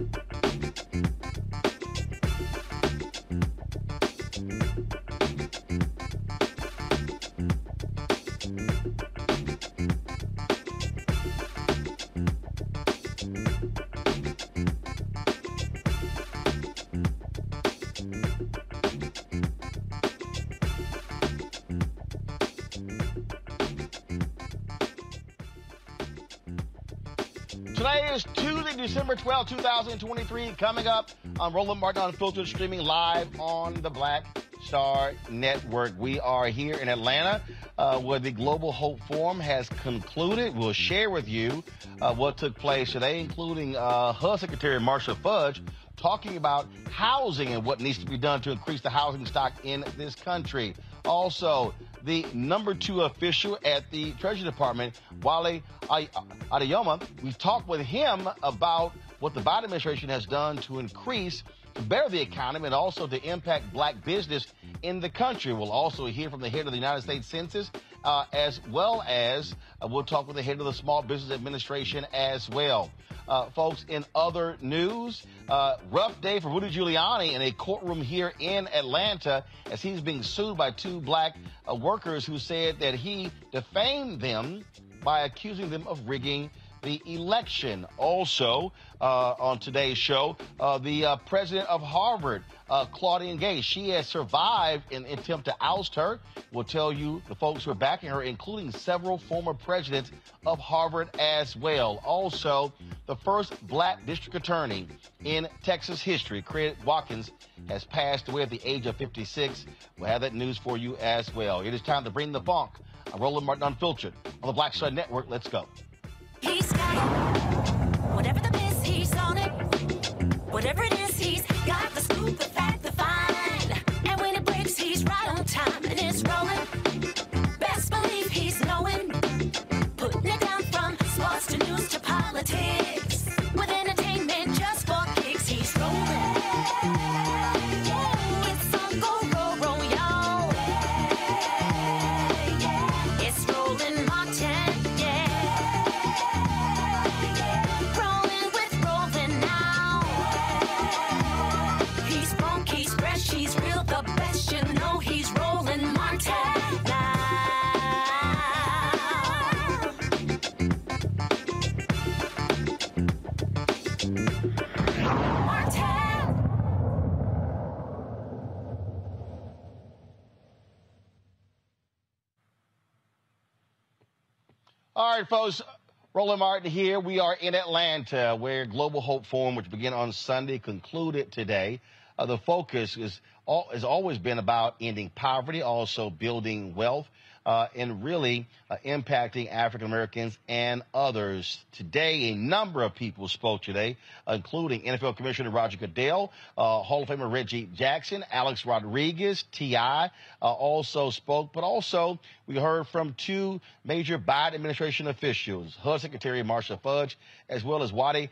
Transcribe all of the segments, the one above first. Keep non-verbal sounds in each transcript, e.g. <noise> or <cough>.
Is Tuesday, December 12, 2023. Coming up on Roland Martin Unfiltered, streaming live on the Black Star Network. We are here in Atlanta uh, where the Global Hope Forum has concluded. We'll share with you uh, what took place today, including uh, HUD Secretary Marcia Fudge talking about housing and what needs to be done to increase the housing stock in this country. Also, the number two official at the Treasury Department, Wale Adeyemo, we talked with him about what the Biden administration has done to increase, to better the economy, and also to impact black business in the country. We'll also hear from the head of the United States Census, uh, as well as uh, we'll talk with the head of the Small Business Administration as well. Uh, folks, in other news, uh, rough day for Rudy Giuliani in a courtroom here in Atlanta as he's being sued by two black uh, workers who said that he defamed them by accusing them of rigging the election. Also, uh, on today's show, uh, the uh, president of Harvard, uh, Claudine Gay, she has survived an attempt to oust her. We'll tell you the folks who are backing her, including several former presidents of Harvard as well. Also, the first black district attorney in Texas history, Craig Watkins, has passed away at the age of 56. We'll have that news for you as well. It is time to bring the funk. I'm Roland Martin Unfiltered on the Black Star Network. Let's go. Whatever it is, he's got the scoop, the fact, the find. And when it breaks, he's right on time and it's rolling. Best believe he's Right, folks. Roland Martin here. We are in Atlanta, where Global Hope Forum, which began on Sunday, concluded today. Uh, the focus is all, has always been about ending poverty, also building wealth, and really uh, impacting African Americans and others. Today, a number of people spoke today, including NFL Commissioner Roger Goodell, uh, Hall of Famer Reggie Jackson, Alex Rodriguez, T.I. Uh, also spoke, but also we heard from two major Biden administration officials, HUD Secretary Marcia Fudge, as well as Wadi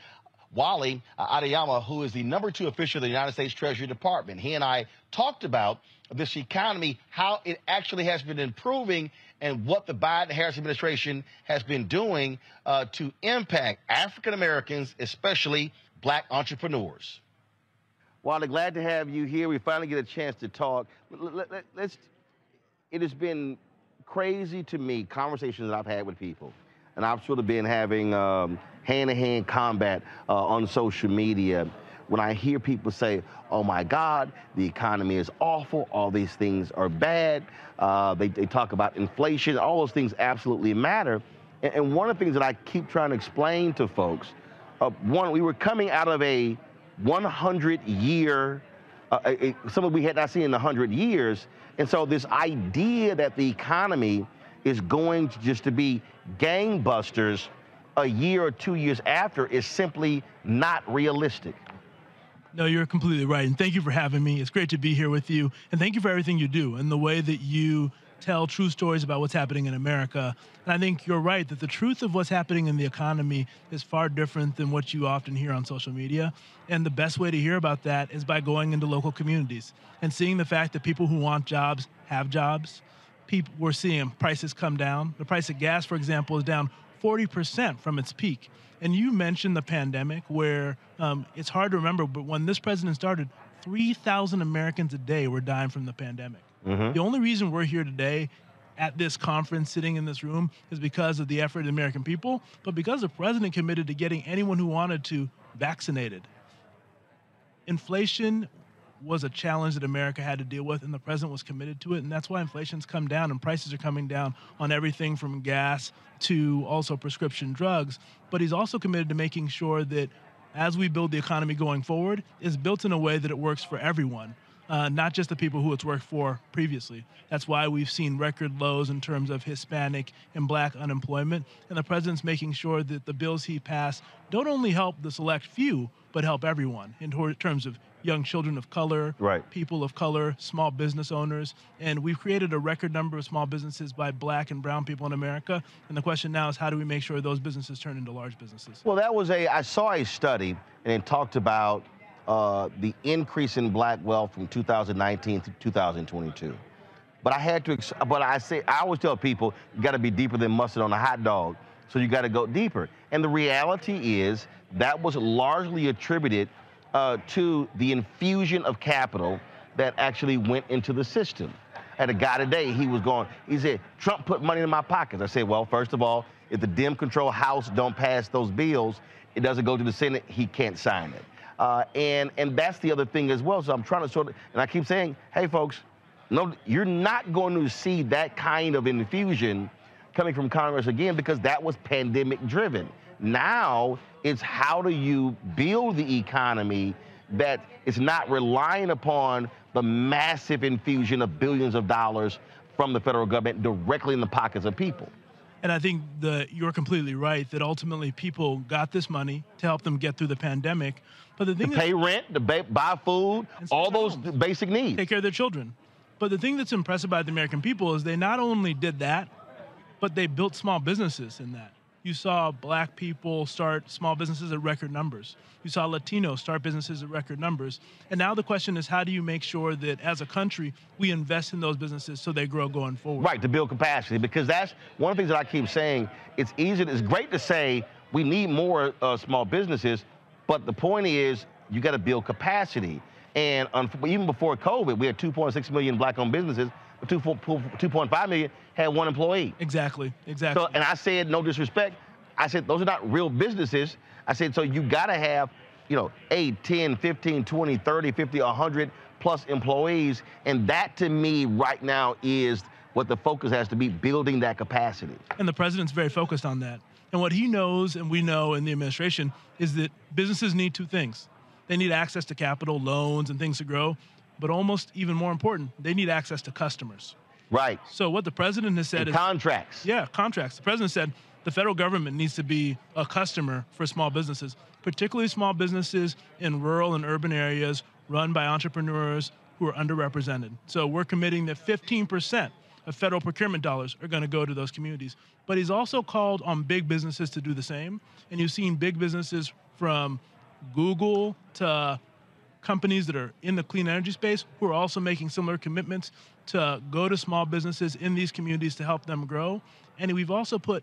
Wally uh, Adeyemo, who is the number two official of the United States Treasury Department. He and I talked about this economy, how it actually has been improving, and what the Biden Harris administration has been doing uh, to impact African Americans, especially black entrepreneurs. Wally, glad to have you here. We finally get a chance to talk. Let, let, let's. It has been crazy to me conversations that I've had with people and I've sort of been having um, hand-to-hand combat uh, on social media when I hear people say, oh my God, the economy is awful, all these things are bad, uh, they, they, talk about inflation, all those things absolutely matter. And, and, one of the things that I keep trying to explain to folks, uh, one, we were coming out of a 100 year, uh, something we had not seen in 100 years. And so this idea that the economy is going to just to be gangbusters a year or two years after is simply not realistic. No, you're completely right. And thank you for having me. It's great to be here with you. And thank you for everything you do and the way that you tell true stories about what's happening in America. And I think you're right that the truth of what's happening in the economy is far different than what you often hear on social media. And the best way to hear about that is by going into local communities and seeing the fact that people who want jobs have jobs people we're seeing prices come down. The price of gas, for example, is down 40% from its peak. And you mentioned the pandemic, where um, it's hard to remember, but when this president started, 3,000 Americans a day were dying from the pandemic. Mm-hmm. The only reason we're here today at this conference, sitting in this room, is because of the effort of the American people, but because the president committed to getting anyone who wanted to vaccinated. Inflation was a challenge that America had to deal with, and the president was committed to it. And that's why inflation's come down and prices are coming down on everything from gas to also prescription drugs. But he's also committed to making sure that as we build the economy going forward, is built in a way that it works for everyone uh, not just the people who it's worked for previously. That's why we've seen record lows in terms of Hispanic and black unemployment. And the president's making sure that the bills he passed don't only help the select few, but help everyone in terms of young children of color, right. people of color, small business owners. And we've created a record number of small businesses by black and brown people in America. And the question now is how do we make sure those businesses turn into large businesses? Well, that was a, I saw a study and it talked about uh, the increase in black wealth from 2019 to 2022. But I had to, but I say, I always tell people, you got to be deeper than mustard on a hot dog. So you got to go deeper. And the reality is that was largely attributed uh, to the infusion of capital that actually went into the system. I had a guy today, he was going, he said, Trump put money in my pockets. I said, well, first of all, if the Dem control House don't pass those bills, it doesn't go to the Senate, he can't sign it. Uh, and and that's the other thing as well. So I'm trying to sort of, and I keep saying, hey folks, no, you're not going to see that kind of infusion coming from Congress again because that was pandemic driven. Now it's how do you build the economy that is not relying upon the massive infusion of billions of dollars from the federal government directly in the pockets of people. And I think that you're completely right that ultimately people got this money to help them get through the pandemic. But the thing to pay rent, to buy food, all those homes, basic needs, take care of their children. But the thing that's impressive about the American people is they not only did that, but they built small businesses in that you saw black people start small businesses at record numbers. You saw Latinos start businesses at record numbers. And now the question is how do you make sure that as a country we invest in those businesses so they grow going forward? Right, to build capacity. Because that's one of the things that I keep saying. It's easy, it's great to say we need more uh, small businesses, but the point is you got to build capacity. And even before COVID, we had 2.6 million black owned businesses 2.5 million had one employee. Exactly, exactly. So, and I said, no disrespect, I said, those are not real businesses. I said, so you got to have, you know, 8, 10, 15, 20, 30, 50, 100 plus employees. And that to me right now is what the focus has to be building that capacity. And the president's very focused on that. And what he knows and we know in the administration is that businesses need two things. They need access to capital, loans, and things to grow. But almost even more important, they need access to customers. Right. So what the president has said And is contracts. yeah, contracts. The president said the federal government needs to be a customer for small businesses, particularly small businesses in rural and urban areas run by entrepreneurs who are underrepresented. So we're committing that 15% of federal procurement dollars are going to go to those communities. But he's also called on big businesses to do the same. And you've seen big businesses from Google to companies that are in the clean energy space who are also making similar commitments to go to small businesses in these communities to help them grow. And we've also put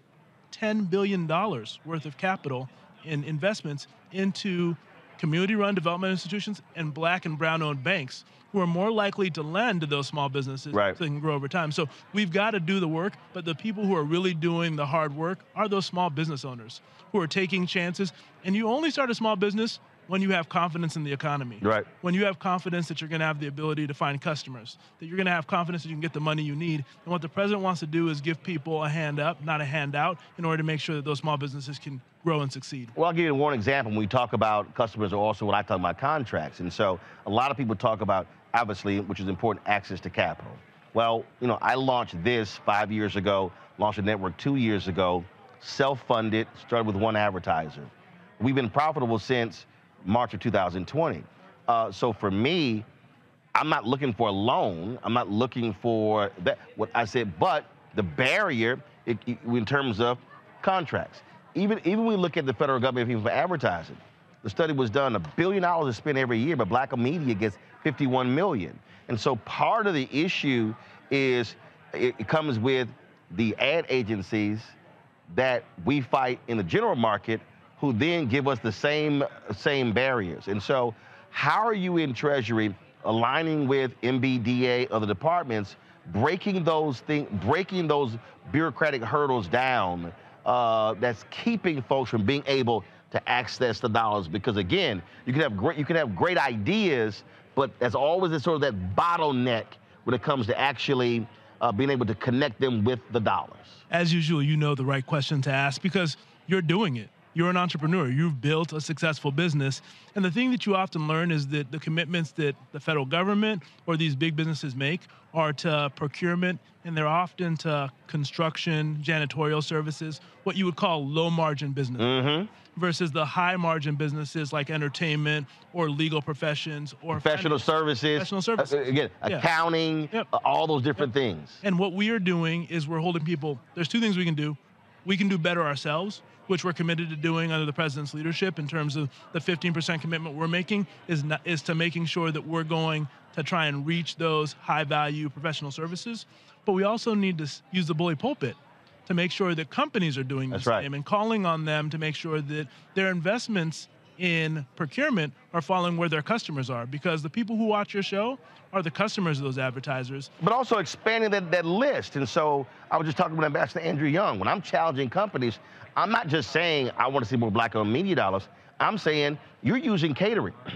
$10 billion worth of capital in investments into community run development institutions and black and brown owned banks who are more likely to lend to those small businesses Right. so they can grow over time. So we've got to do the work, but the people who are really doing the hard work are those small business owners who are taking chances. And you only start a small business when you have confidence in the economy. Right. When you have confidence that you're going to have the ability to find customers, that you're going to have confidence that you can get the money you need. And what the president wants to do is give people a hand up, not a handout, in order to make sure that those small businesses can grow and succeed. Well, I'll give you one example. When we talk about customers, or also when I talk about contracts, and so a lot of people talk about, obviously, which is important, access to capital. Well, you know, I launched this five years ago, launched a network two years ago, self-funded, started with one advertiser. We've been profitable since March of 2020. Uh, so for me, I'm not looking for a loan. I'm not looking for that. What I said, but the barrier it, it- in terms of contracts. Even even we look at the federal government even for advertising, the study was done. A billion dollars is spent every year, but black media gets 51 million. And so part of the issue is it, it comes with the ad agencies that we fight in the general market who then give us the same same barriers. And so how are you in treasury aligning with MBDA other departments breaking those things breaking those bureaucratic hurdles down uh, that's keeping folks from being able to access the dollars because again you can have great you can have great ideas but there's always this sort of that bottleneck when it comes to actually uh, being able to connect them with the dollars as usual, you know the right question to ask because you're doing it. You're an entrepreneur. You've built a successful business. And the thing that you often learn is that the commitments that the federal government or these big businesses make are to procurement and they're often to construction, janitorial services, what you would call low margin business. Versus the high margin businesses like entertainment or legal professions or professional finance. services Professional services. uh, again Yeah. accounting Yep. uh, all those different things And what we are doing is we're holding people. There's two things we can do. We can do better ourselves, which we're committed to doing under the president's leadership in terms of the 15% commitment we're making is not, is to making sure that we're going to try and reach those high value professional services. But we also need to use the bully pulpit to make sure that companies are doing the That's right. same and calling on them to make sure that their investments in procurement are following where their customers are because the people who watch your show are the customers of those advertisers. But also expanding that, that list. And so i was just talking with ambassador andrew young. When i'm challenging companies i'm not just saying i want to see more black owned media dollars. I'm saying you're using catering. <clears throat>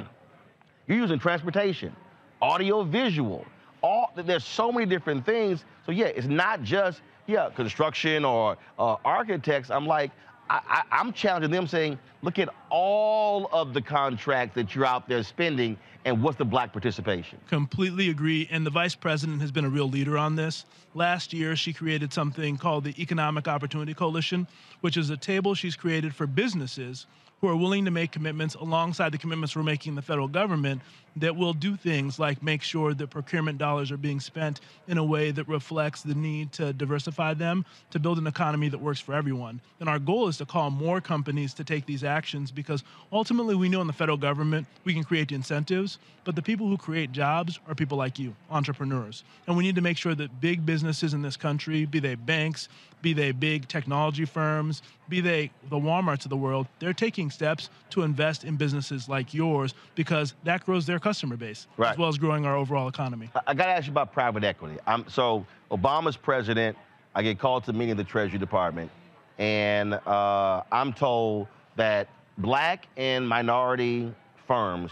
You're using transportation audio visual all there's so many different things. So yeah it's not just yeah construction or uh, architects. I'm like I, i'm challenging them saying look at all of the contracts that you're out there spending and what's the black participation Completely agree. And the vice president has been a real leader on this. Last year, she created something called the Economic Opportunity Coalition, which is a table she's created for businesses who are willing to make commitments alongside the commitments we're making in the federal government that will do things like make sure that procurement dollars are being spent in a way that reflects the need to diversify them to build an economy that works for everyone. And our goal is to call more companies to take these actions because ultimately we know in the federal government we can create the incentives, but the people who create jobs are people like you, entrepreneurs. And we need to make sure that big businesses in this country, be they banks, be they big technology firms, be they the Walmarts of the world, they're taking steps to invest in businesses like yours because that grows their customer base Right. as well as growing our overall economy. I got to ask you about private equity. I'm, so Obama's president. I get called to a meeting of the Treasury Department, and uh, I'm told that black and minority firms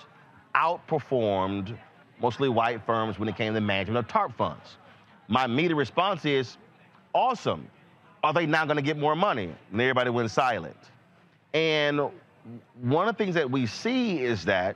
outperformed mostly white firms when it came to management of TARP funds. My immediate response is, awesome. Are they now going to get more money? And everybody went silent. And one of the things that we see is that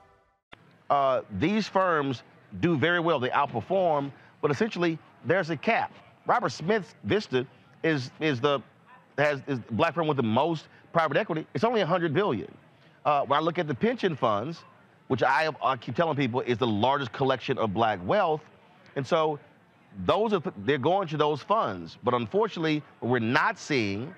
Uh, these firms do very well. They outperform, but essentially there's a cap. Robert Smith's Vista is is the has is the black firm with the most private equity. It's only 100 billion. Uh, when I look at the pension funds, which I, I keep telling people is the largest collection of black wealth, and so those are they're going to those funds. But unfortunately, we're not seeing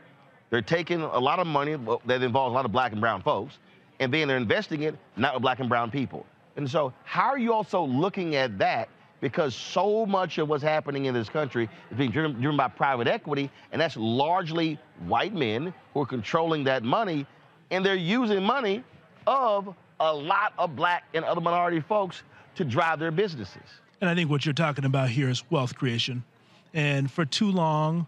they're taking a lot of money that involves a lot of black and brown folks, and then they're investing it not with black and brown people. And so, how are you also looking at that? Because so much of what's happening in this country is being driven, driven by private equity, and that's largely white men who are controlling that money, and they're using money of a lot of black and other minority folks to drive their businesses. And I think what you're talking about here is wealth creation. And for too long,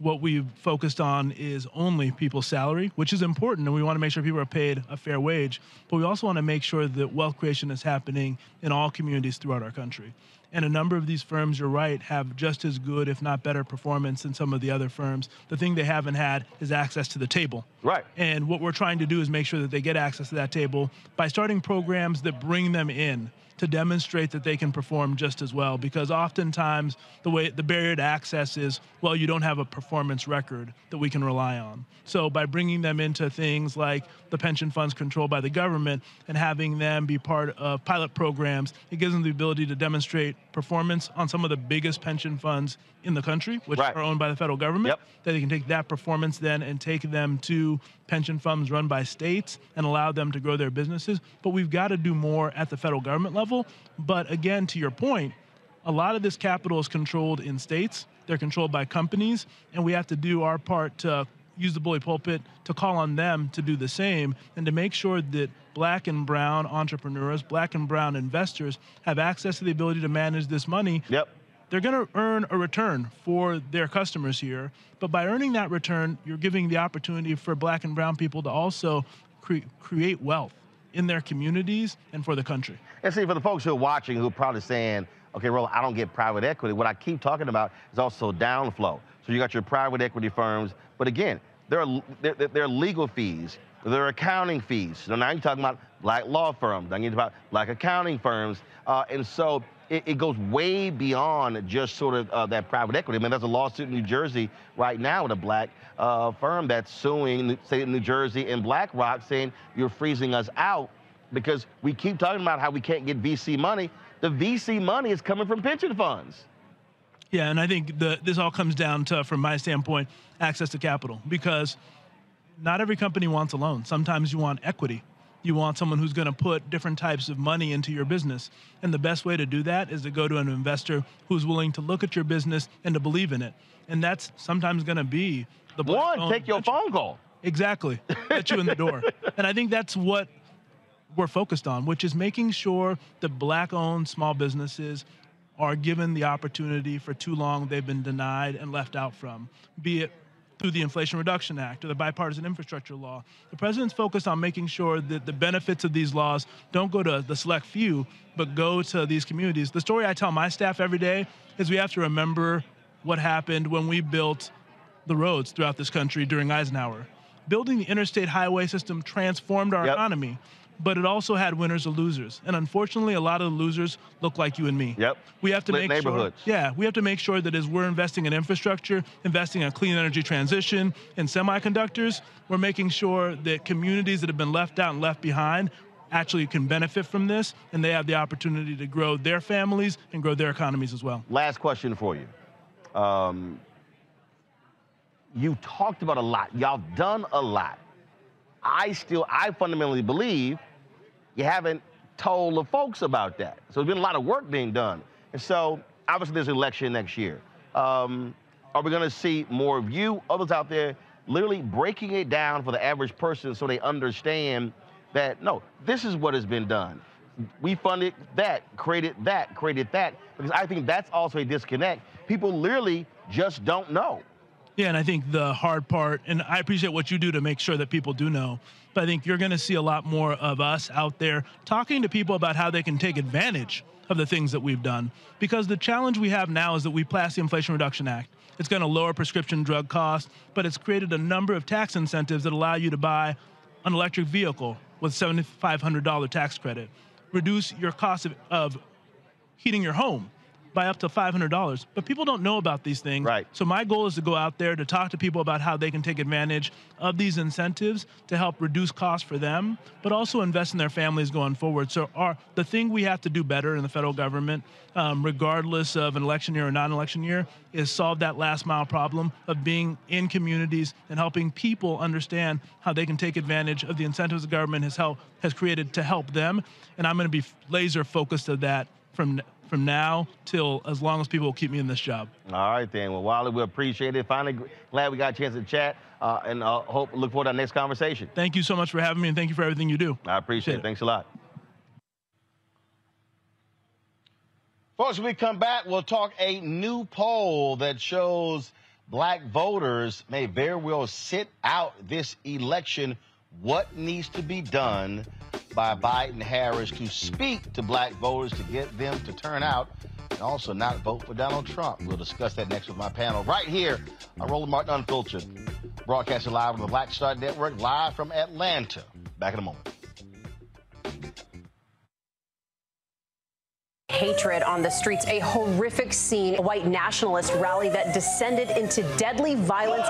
what we've focused on is only people's salary, which is important, and we want to make sure people are paid a fair wage. But we also want to make sure that wealth creation is happening in all communities throughout our country. And a number of these firms, you're right, have just as good, if not better, performance than some of the other firms. The thing they haven't had is access to the table. Right. And what we're trying to do is make sure that they get access to that table by starting programs that bring them in to demonstrate that they can perform just as well because oftentimes the way the barrier to access is well you don't have a performance record that we can rely on. So by bringing them into things like the pension funds controlled by the government and having them be part of pilot programs it gives them the ability to demonstrate performance on some of the biggest pension funds in the country which Right. are owned by the federal government Yep. that they can take that performance then and take them to pension funds run by states and allow them to grow their businesses. But we've got to do more at the federal government level. But again, to your point, a lot of this capital is controlled in states. They're controlled by companies, and we have to do our part to use the bully pulpit to call on them to do the same and to make sure that black and brown entrepreneurs, black and brown investors have access to the ability to manage this money Yep. They're going to earn a return for their customers here. But by earning that return, you're giving the opportunity for black and brown people to also cre- create wealth in their communities and for the country. And see, for the folks who are watching who are probably saying, okay, Roland, I don't get private equity, what I keep talking about is also downflow. So you got your private equity firms, but again, there are, there, there- are legal fees, there are accounting fees. So now you're talking about black law firms, now you're talking about black accounting firms. Uh, and so it, it goes way beyond just sort of uh, that private equity. I mean, there's a lawsuit in New Jersey right now with a black uh, firm that's suing, say, New Jersey and BlackRock saying you're freezing us out because we keep talking about how we can't get VC money. The VC money is coming from pension funds. Yeah, and I think the, this all comes down to, from my standpoint, access to capital because not every company wants a loan. Sometimes you want equity. You want someone who's going to put different types of money into your business. And the best way to do that is to go to an investor who's willing to look at your business and to believe in it. And that's sometimes going to be the One, take your phone call. Exactly. Get you in the door. <laughs> And I think that's what we're focused on, which is making sure that black owned small businesses are given the opportunity for too long they've been denied and left out from, be it through the Inflation Reduction Act or the bipartisan infrastructure law. The president's focused on making sure that the benefits of these laws don't go to the select few, but go to these communities. The story I tell my staff every day is we have to remember what happened when we built the roads throughout this country during Eisenhower. Building the interstate highway system transformed our Yep. economy, but it also had winners and losers. And unfortunately, a lot of the losers look like you and me. Yep. We have to make neighborhoods. sure. Yeah, we have to make sure that as we're investing in infrastructure, investing in clean energy transition, in semiconductors, we're making sure that communities that have been left out and left behind actually can benefit from this and they have the opportunity to grow their families and grow their economies as well. Last question for you. Um, you talked about a lot. Y'all done a lot. I still, I fundamentally believe you haven't told the folks about that. So there's been a lot of work being done. And so obviously there's an election next year. Um, are we going to see more of you, others out there, literally breaking it down for the average person so they understand that no, this is what has been done. We funded that, created that, created that. Because I think that's also a disconnect. People literally just don't know. Yeah, and I think the hard part, and I appreciate what you do to make sure that people do know, but I think you're going to see a lot more of us out there talking to people about how they can take advantage of the things that we've done. Because the challenge we have now is that we passed the Inflation Reduction Act. It's going to lower prescription drug costs, but it's created a number of tax incentives that allow you to buy an electric vehicle with $7,500 tax credit, reduce your cost of, of heating your home by up to $500. But people don't know about these things. Right. So my goal is to go out there to talk to people about how they can take advantage of these incentives to help reduce costs for them, but also invest in their families going forward. So our the thing we have to do better in the federal government, um, regardless of an election year or non-election year, is solve that last mile problem of being in communities and helping people understand how they can take advantage of the incentives the government has helped has created to help them. And I'm going to be laser focused of that from from now till as long as people will keep me in this job. All right, then. Well, Wally, we appreciate it. Finally, glad we got a chance to chat, uh, and uh, hope look forward to our next conversation. Thank you so much for having me, and thank you for everything you do. I appreciate it. Thanks a lot. Folks, when we come back, we'll talk a new poll that shows black voters may very well sit out this election. What needs to be done by Biden Harris to speak to black voters to get them to turn out and also not vote for Donald Trump? We'll discuss that next with my panel right here on Roland Martin Unfiltered, broadcasting live on the Black Star Network, live from Atlanta. Back in a moment. Hatred on the streets, a horrific scene, a white nationalist rally that descended into deadly violence.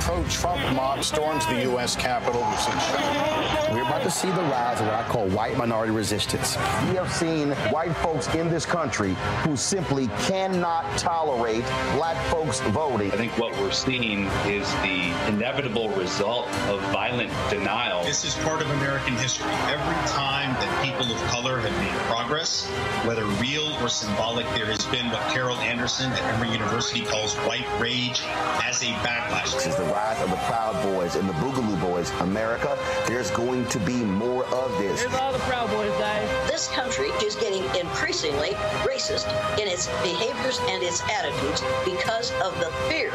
pro-Trump mob storms the U.S. Capitol, we've seen. We're about to see the rise of what I call white minority resistance. We have seen white folks in this country who simply cannot tolerate black folks voting. I think what we're seeing is the inevitable result of violent denial. This is part of American history. Every time that people of color have made progress, whether real or symbolic, there has been what Carol Anderson at Emory University calls white rage as a backlash. This is the rise of the Proud Boys and the Boogaloo Boys. America, there's going to be more of this. all the Proud Boys, guys. This country is getting increasingly racist in its behaviors and its attitudes because of the fear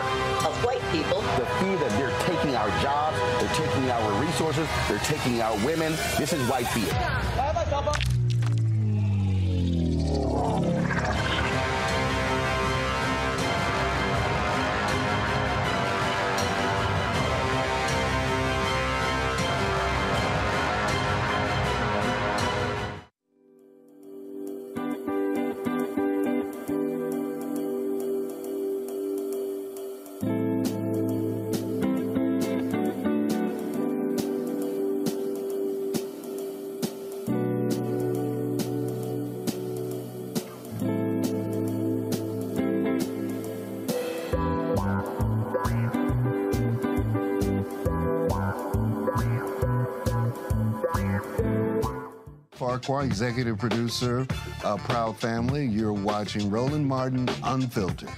of white people. The fear that they're taking our jobs, they're taking our resources, they're taking our women. This is white fear. Farquhar, executive producer of Proud Family. You're watching Roland Martin Unfiltered.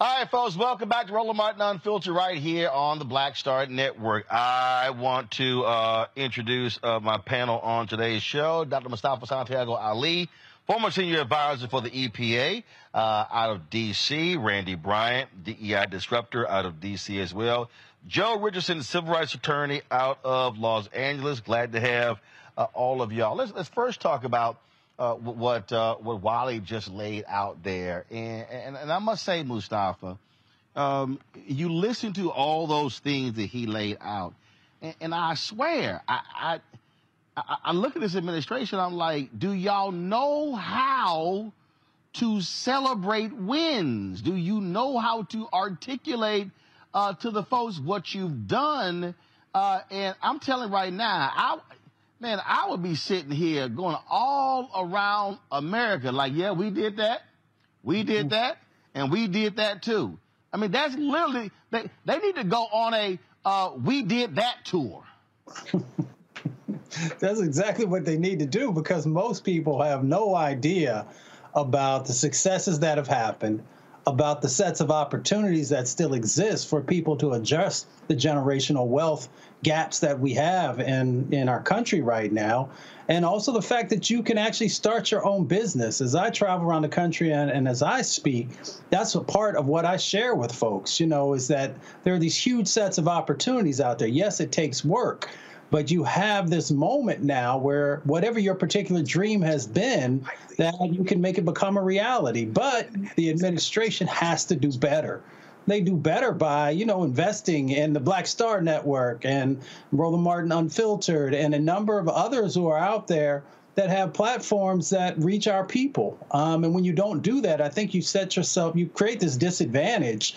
All right, folks, welcome back to Roland Martin Unfiltered right here on the Black Star Network. I want to uh, introduce uh, my panel on today's show, Dr. Mustafa Santiago Ali, former senior advisor for the EPA uh, out of D.C., Randy Bryant, DEI disruptor out of D.C. as well, Joe Richardson, civil rights attorney out of Los Angeles. Glad to have uh, all of y'all. Let's, let's first talk about uh, what uh, what Wally just laid out there, and and, and I must say, Mustafa, um, you listen to all those things that he laid out, and, and I swear, I, I I I look at this administration, I'm like, do y'all know how to celebrate wins? Do you know how to articulate uh, to the folks what you've done? Uh, and I'm telling right now, I man, I would be sitting here going all around America, like, yeah, we did that, we did that, and we did that too. I mean, that's literally they they need to go on a uh, we did that tour. <laughs> That's exactly what they need to do because most people have no idea about the successes that have happened, about the sets of opportunities that still exist for people to adjust the generational wealth gaps that we have in, in our country right now. And also the fact that you can actually start your own business. As I travel around the country and, and as I speak, that's a part of what I share with folks, you know, is that there are these huge sets of opportunities out there. Yes, it takes work, but you have this moment now where whatever your particular dream has been, that you can make it become a reality. But the administration has to do better. They do better by, you know, investing in the Black Star Network and Roland Martin Unfiltered and a number of others who are out there that have platforms that reach our people. Um, and when you don't do that, I think you set yourself, you create this disadvantage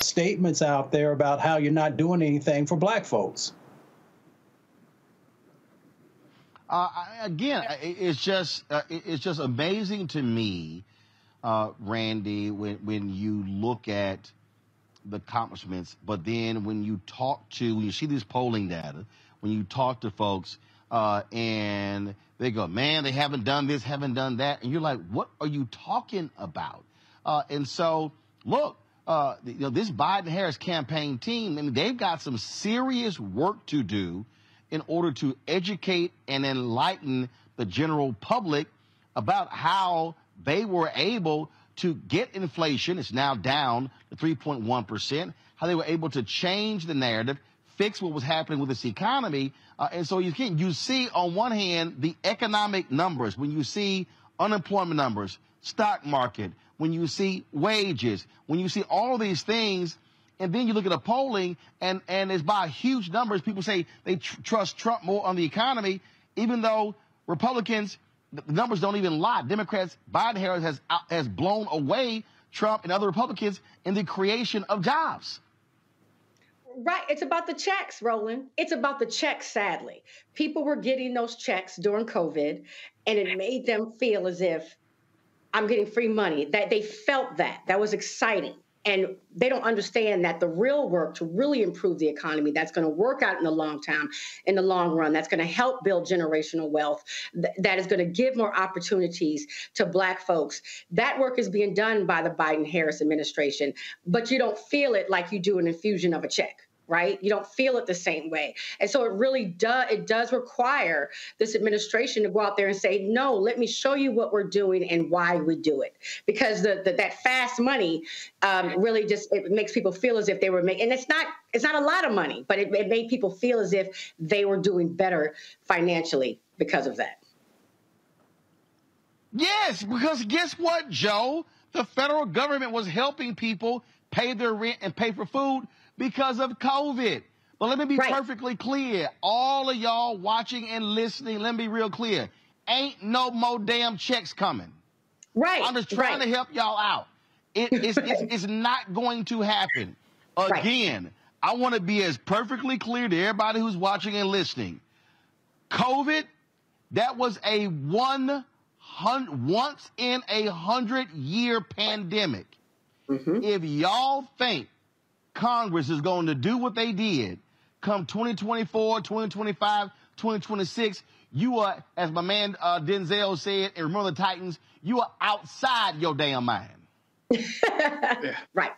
Statements out there about how you're not doing anything for black folks. Uh, again, it's just uh, it's just amazing to me, uh, Randy, when when you look at the accomplishments, but then when you talk to when you see this polling data, when you talk to folks, uh, and they go, "Man, they haven't done this, haven't done that," and you're like, "What are you talking about?" Uh, and so, look, uh, you know, this Biden-Harris campaign team, I mean, they've got some serious work to do in order to educate and enlighten the general public about how they were able to get inflation. It's now down to 3.1%. How they were able to change the narrative, fix what was happening with this economy. Uh, and so you can, you see on one hand, the economic numbers, when you see unemployment numbers, stock market, when you see wages, when you see all these things, and then you look at the polling and, and it's by huge numbers. People say they tr- trust Trump more on the economy, even though Republicans, the numbers don't even lie. Democrats, Biden Harris has, uh, has blown away Trump and other Republicans in the creation of jobs. Right. It's about the checks, Roland. It's about the checks, sadly. People were getting those checks during COVID, and it made them feel as if I'm getting free money. That they felt that. That was exciting. And they don't understand that the real work to really improve the economy, that's going to work out in the long time, in the long run, that's going to help build generational wealth, th- that is going to give more opportunities to Black folks. That work is being done by the Biden Harris administration, but you don't feel it like you do an infusion of a check right? You don't feel it the same way. And so it really does it does require this administration to go out there and say no let me show you what we're doing and why we do it. Because the, the that fast money um, really just it makes people feel as if they were making and it's not it's not a lot of money but it, it made people feel as if they were doing better financially because of that. Yes, because guess what, Joe? The federal government was helping people pay their rent and pay for food because of COVID. But let me be perfectly clear. All of y'all watching and listening, let me be real clear. Ain't no more damn checks coming. Right. I'm just trying right. to help y'all out. It, it's, it's, <laughs> it's not going to happen. Again, I want to be as perfectly clear to everybody who's watching and listening. COVID, that was a one hundred once in a hundred year pandemic. Mm-hmm. If y'all think Congress is going to do what they did come 2024, 2025, 2026, you are, as my man uh, Denzel said, and remember the Titans, you are outside your damn mind. <laughs> Right.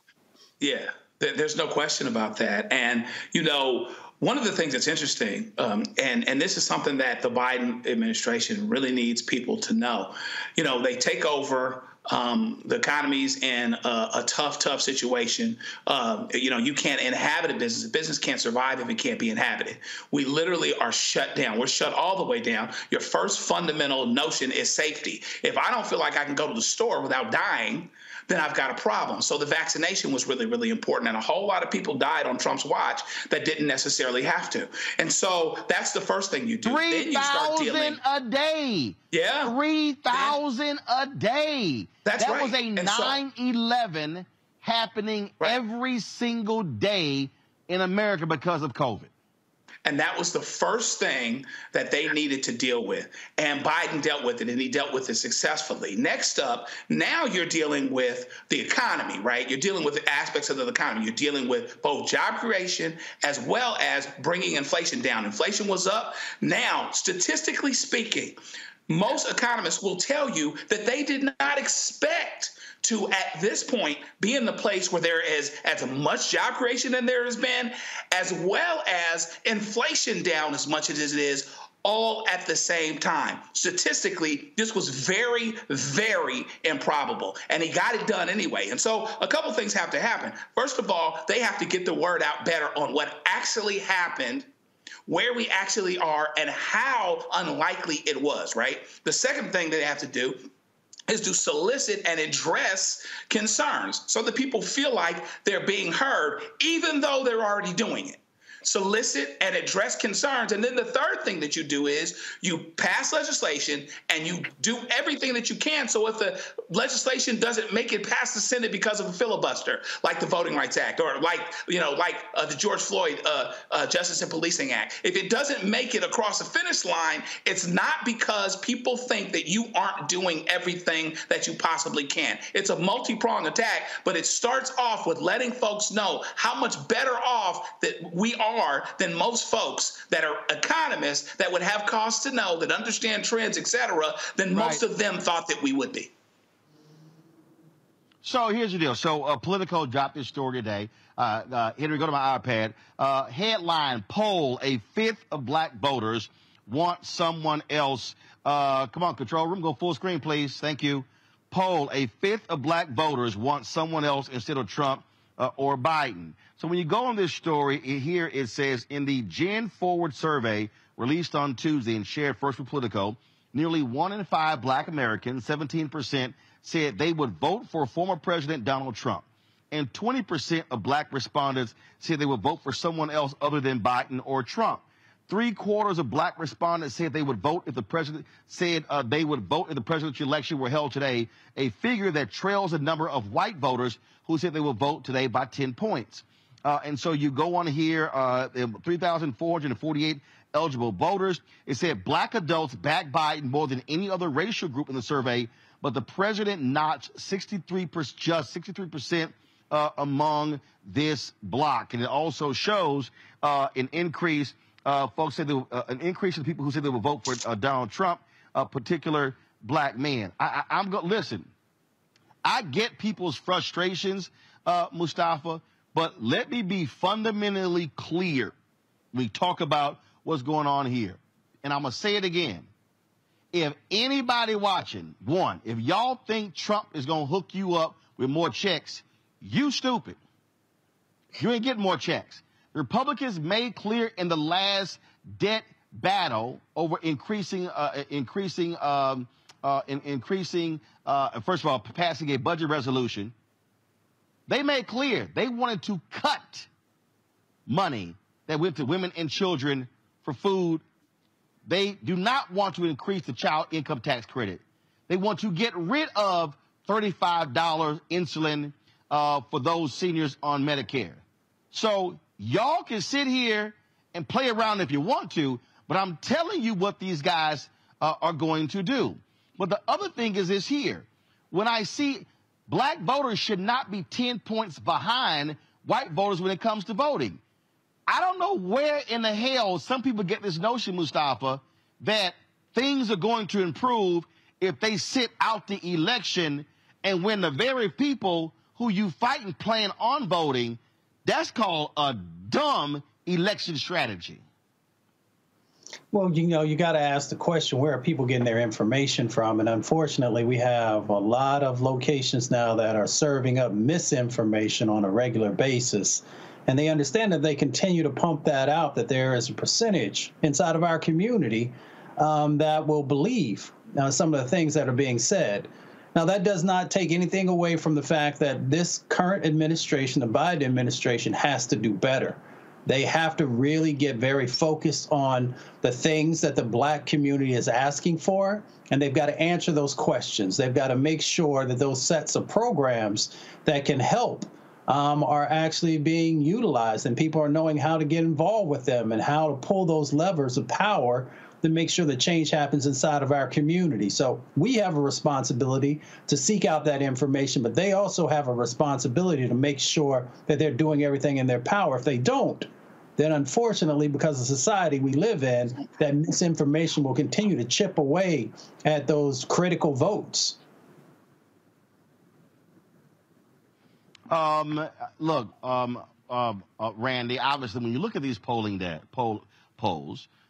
Yeah, there- there's no question about that. And, you know, one of the things that's interesting, um, and, and this is something that the Biden administration really needs people to know, you know, they take over. Um, the economy's in a, a tough, tough situation. Um, you know, you can't inhabit a business. A business can't survive if it can't be inhabited. We literally are shut down. We're shut all the way down. Your first fundamental notion is safety. If I don't feel like I can go to the store without dying, then I've got a problem. So the vaccination was really, really important. And a whole lot of people died on Trump's watch that didn't necessarily have to. And so that's the first thing you do. Then Three you start dealing. thousand a day. Yeah. Three thousand a day. That's that right. was a And so- 9-11 happening every single day in America because of COVID. And that was the first thing that they needed to deal with. And Biden dealt with it, and he dealt with it successfully. Next up, now you're dealing with the economy, right? You're dealing with the aspects of the economy. You're dealing with both job creation as well as bringing inflation down. Inflation was up. Now, statistically speaking, most economists will tell you that they did not expect to at this point be in the place where there is as much job creation than there has been, as well as inflation down as much as it is all at the same time. Statistically, this was very, very improbable. And he got it done anyway. And so a couple things have to happen. First of all, they have to get the word out better on what actually happened where we actually are and how unlikely it was, right? The second thing they have to do is to solicit and address concerns so that people feel like they're being heard, even though they're already doing it. Solicit and address concerns. And then the third thing that you do is you pass legislation and you do everything that you can. So if the legislation doesn't make it past the Senate because of a filibuster, like the Voting Rights Act or like, you know, like uh, the George Floyd uh, uh, Justice and Policing Act, if it doesn't make it across the finish line, it's not because people think that you aren't doing everything that you possibly can. It's a multi pronged attack, but it starts off with letting folks know how much better off that we are than most folks that are economists that would have cause to know, that understand trends, et cetera, than most of them thought that we would be. So here's the deal. So uh, Politico dropped this story today. Uh, uh, Henry, go to my iPad. Uh, headline: Poll: A fifth of black voters want someone else. Uh, come on, control room, go full screen, please. Thank you. Poll: A fifth of black voters want someone else instead of Trump uh, or Biden. So when you go on this story, here it says in the Gen Forward survey released on Tuesday and shared first with Politico, nearly one in five black Americans, 17%, said they would vote for former President Donald Trump. And 20% of black respondents said they would vote for someone else other than Biden or Trump. Three quarters of black respondents said they would vote if the president said uh, they would vote if the presidential election were held today, a figure that trails the number of white voters who said they will vote today by 10 points. Uh, and so you go on here, uh, 3,448 eligible voters. It said black adults back Biden more than any other racial group in the survey, but the president notched 63%, just 63 percent uh, among this block, and it also shows uh, an increase. Uh, folks said uh, an increase in people who said they would vote for Donald Trump, a particular black man. I, I, am going to listen. I get people's frustrations, uh, Mustafa, but let me be fundamentally clear. We talk about what's going on here. And I'm going to say it again. If anybody watching, one, if y'all think Trump is going to hook you up with more checks, you stupid. You ain't getting more checks. Republicans made clear in the last debt battle over increasing, uh, increasing, um, uh, in, increasing, uh, first of all, passing a budget resolution. They made clear they wanted to cut money that went to women and children for food. They do not want to increase the child income tax credit. They want to get rid of $35 insulin uh, for those seniors on Medicare. So y'all can sit here and play around if you want to, but I'm telling you what these guys uh, are going to do. But the other thing is this here. When I see black voters should not be 10 points behind white voters when it comes to voting. I don't know where in the hell some people get this notion, Mustafa, that things are going to improve if they sit out the election and when the very people who you fight and plan on voting, that's called a dumb election strategy. Well, you know, you got to ask the question where are people getting their information from? And unfortunately, we have a lot of locations now that are serving up misinformation on a regular basis. And they understand that they continue to pump that out, that there is a percentage inside of our community um, that will believe uh, some of the things that are being said. Now, that does not take anything away from the fact that this current administration, the Biden administration, has to do better. They have to really get very focused on the things that the black community is asking for, and they've got to answer those questions. They've got to make sure that those sets of programs that can help um, are actually being utilized, and people are knowing how to get involved with them and how to pull those levers of power to make sure that change happens inside of our community. So we have a responsibility to seek out that information, but they also have a responsibility to make sure that they're doing everything in their power. If they don't, then unfortunately, because of society we live in, that misinformation will continue to chip away at those critical votes. Um, look, um, uh, uh, Randy. Obviously, when you look at these polling da- poll polls,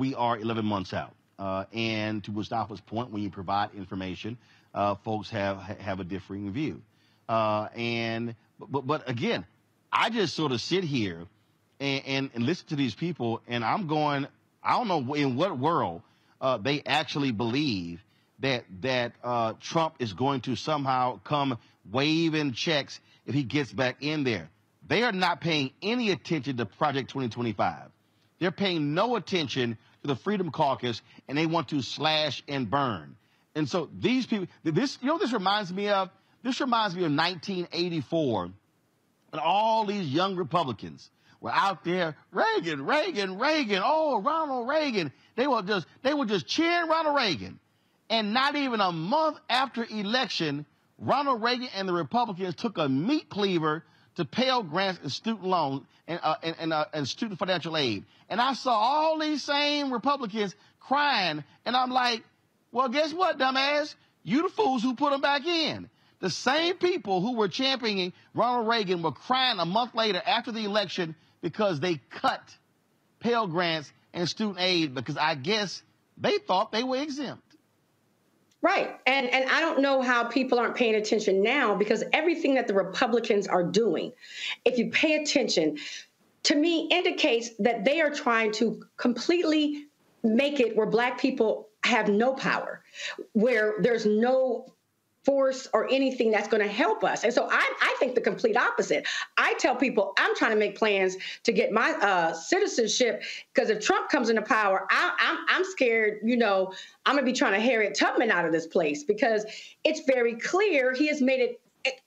We are 11 months out. Uh, and to Mustafa's point, when you provide information, uh, folks have have a differing view. Uh, and but, but again, I just sort of sit here and, and, and, listen to these people, and I'm going, I don't know in what world uh, they actually believe that that uh, Trump is going to somehow come waving checks if he gets back in there. They are not paying any attention to Project 2025. They're paying no attention to the Freedom Caucus and they want to slash and burn. And so these people, this, you know, this reminds me of, this reminds me of 1984 and all these young Republicans were out there, Reagan, Reagan, Reagan, oh, Ronald Reagan. They were just, they were just cheering Ronald Reagan. And not even a month after election, Ronald Reagan and the Republicans took a meat cleaver to Pell Grants and student loans and, uh, and, and, uh, and student financial aid. And I saw all these same Republicans crying, and I'm like, well, guess what, dumbass? You the fools who put them back in. The same people who were championing Ronald Reagan were crying a month later after the election because they cut Pell Grants and student aid because I guess they thought they were exempt. Right. And and I don't know how people aren't paying attention now because everything that the Republicans are doing, if you pay attention, to me indicates that they are trying to completely make it where black people have no power, where there's no force or anything that's going to help us. And so I, I think the complete opposite. I tell people I'm trying to make plans to get my uh, citizenship because if Trump comes into power, I, I'm, I'm scared, you know, I'm going to be trying to Harriet Tubman out of this place because it's very clear he has made it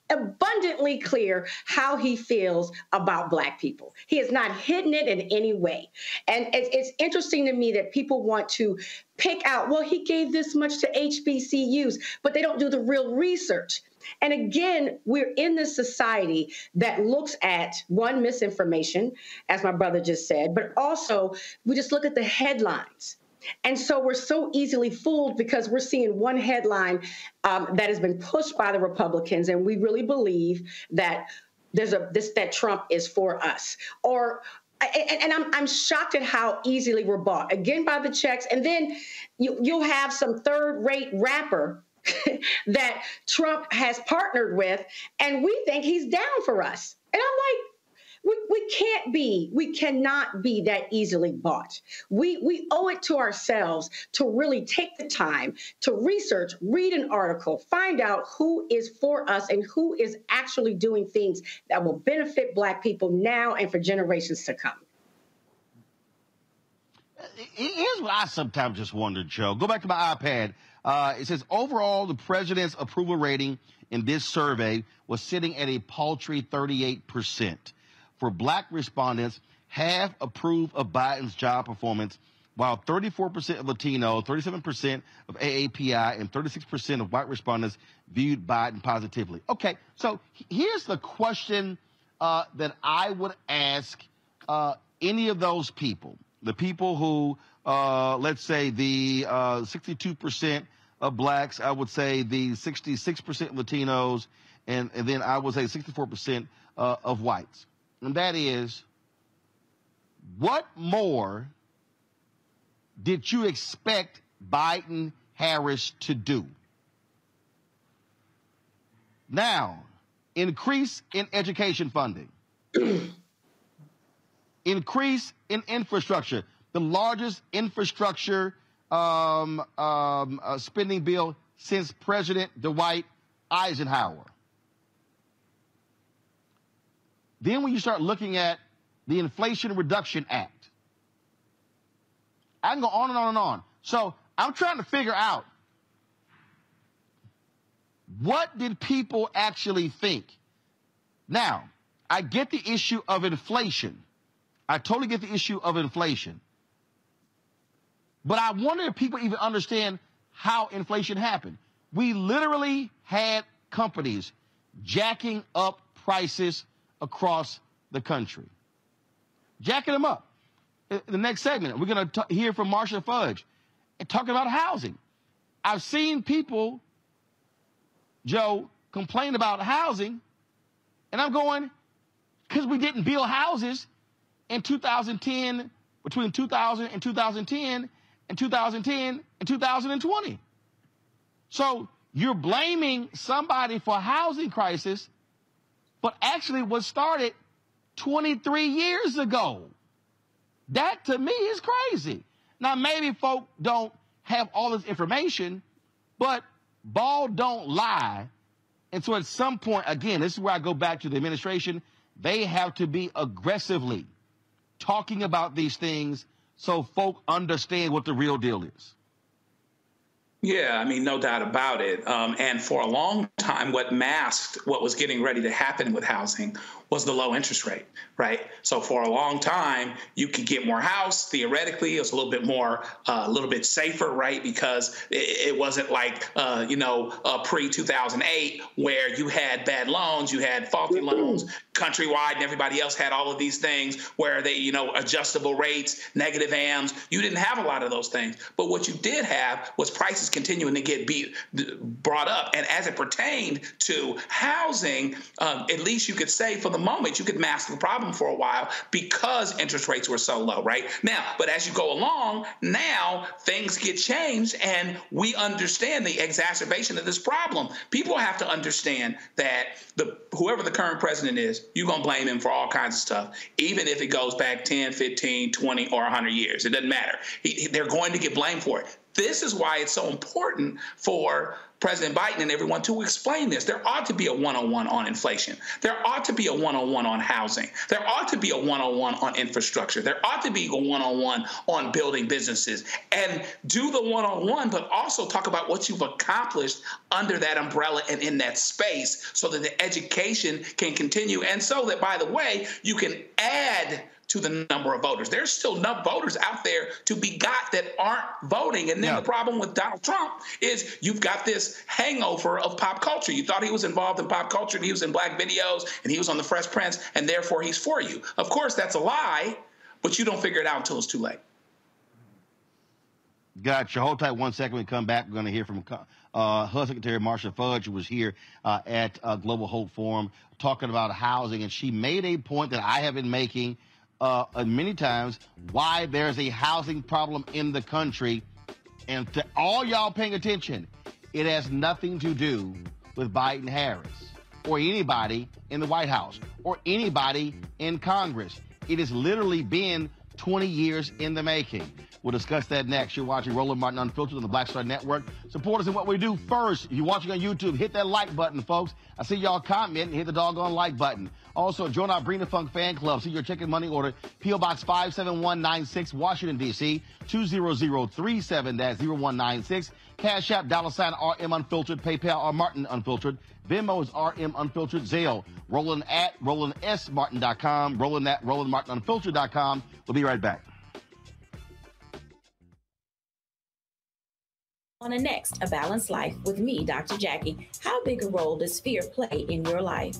abundantly clear how he feels about black people. He has not hidden it in any way. And it's, it's, interesting to me that people want to pick out, well, he gave this much to HBCUs, but they don't do the real research. And again, we're in this society that looks at one misinformation, as my brother just said, but also we just look at the headlines. And so we're so easily fooled because we're seeing one headline um, that has been pushed by the Republicans, and we really believe that there's a this that Trump is for us, or and, and, I'm I'm shocked at how easily we're bought. Again by the checks, and then you you'll have some third-rate rapper <laughs> that Trump has partnered with, and we think he's down for us, and I'm like we, we can't be, we cannot be that easily bought. We, we owe it to ourselves to really take the time to research, read an article, find out who is for us and who is actually doing things that will benefit Black people now and for generations to come. Here's what I sometimes just wonder, Joe. Go back to my iPad. Uh, it says overall, the president's approval rating in this survey was sitting at a paltry 38 percent for black respondents, half approve of Biden's job performance, while 34% of Latino, 37% of AAPI, and 36% of white respondents viewed Biden positively. Okay, so here's the question uh, that I would ask uh, any of those people, the people who, uh, let's say, the 62% uh, of blacks, I would say the 66% of Latinos, and, and then I would say 64% uh, of whites and that is what more did you expect Biden Harris to do? Now, increase in education funding, <clears throat> increase in infrastructure, the largest infrastructure um, um, uh, spending bill since President Dwight Eisenhower. Then when you start looking at the Inflation Reduction Act. I can go on and on and on. So I'm trying to figure out what did people actually think? Now, I get the issue of inflation. I totally get the issue of inflation. But I wonder if people even understand how inflation happened. We literally had companies jacking up prices across the country. Jacking them up. In the next segment, we're going to hear from Marcia Fudge and talk about housing. I've seen people, Joe, complain about housing, and I'm going, because we didn't build houses in 2010, between 2000 and 2010, and 2010 and 2020. So you're blaming somebody for housing crisis, but actually was started 23 years ago. That to me is crazy. Now maybe folk don't have all this information, but ball don't lie. And so at some point, again, this is where I go back to the administration. They have to be aggressively talking about these things so folk understand what the real deal is. Yeah, I mean, no doubt about it. Um, and for a long time, what masked what was getting ready to happen with housing was the low interest rate, right? So for a long time, you could get more house. Theoretically, it was a little bit more, uh, a little bit safer, right? Because it, it wasn't like, uh, you know, uh, pre 2008 where you had bad loans, you had faulty loans countrywide, and everybody else had all of these things where they, you know, adjustable rates, negative AMs. You didn't have a lot of those things. But what you did have was prices continuing to get beat, brought up. And as it pertained to housing, um, at least you could say for the moment, you could mask the problem for a while because interest rates were so low, right? Now, but as you go along, now things get changed and we understand the exacerbation of this problem. People have to understand that the whoever the current president is, you're going to blame him for all kinds of stuff, even if it goes back 10, 15, 20, or 100 years. It doesn't matter. He, they're going to get blamed for it. This is why it's so important for President Biden and everyone to explain this. There ought to be a one on one on inflation. There ought to be a one on one on housing. There ought to be a one on one on infrastructure. There ought to be a one on one on building businesses. And do the one on one, but also talk about what you've accomplished under that umbrella and in that space so that the education can continue. And so that, by the way, you can add to the number of voters. There's still enough voters out there to be got that aren't voting. And then yeah. the problem with Donald Trump is you've got this hangover of pop culture. You thought he was involved in pop culture and he was in black videos and he was on the Fresh Prince and therefore he's for you. Of course, that's a lie, but you don't figure it out until it's too late. Gotcha. Hold tight one second. We come back. We're going to hear from uh, HUD Secretary Marcia Fudge, who was here uh, at uh, Global Hope Forum talking about housing. And she made a point that I have been making – uh, many times why there's a housing problem in the country. And to all y'all paying attention, it has nothing to do with Biden Harris or anybody in the White House or anybody in Congress. It has literally been 20 years in the making. We'll discuss that next. You're watching Roland Martin Unfiltered on the Black Star Network. Support us in what we do first. If you're watching on YouTube, hit that like button, folks. I see y'all comment and hit the doggone like button. Also, join our Bring the Funk fan club. See your chicken money order. P.O. Box 57196, Washington, D.C. 20037-0196. Cash App, dollar sign RM Unfiltered. PayPal, R Martin Unfiltered. Venmo is RM Unfiltered. Zelle, Roland at RolandSMartin.com. Roland at RolandMartinUnfiltered.com. We'll be right back. On the next A Balanced Life with me, Dr. Jackie, how big a role does fear play in your life?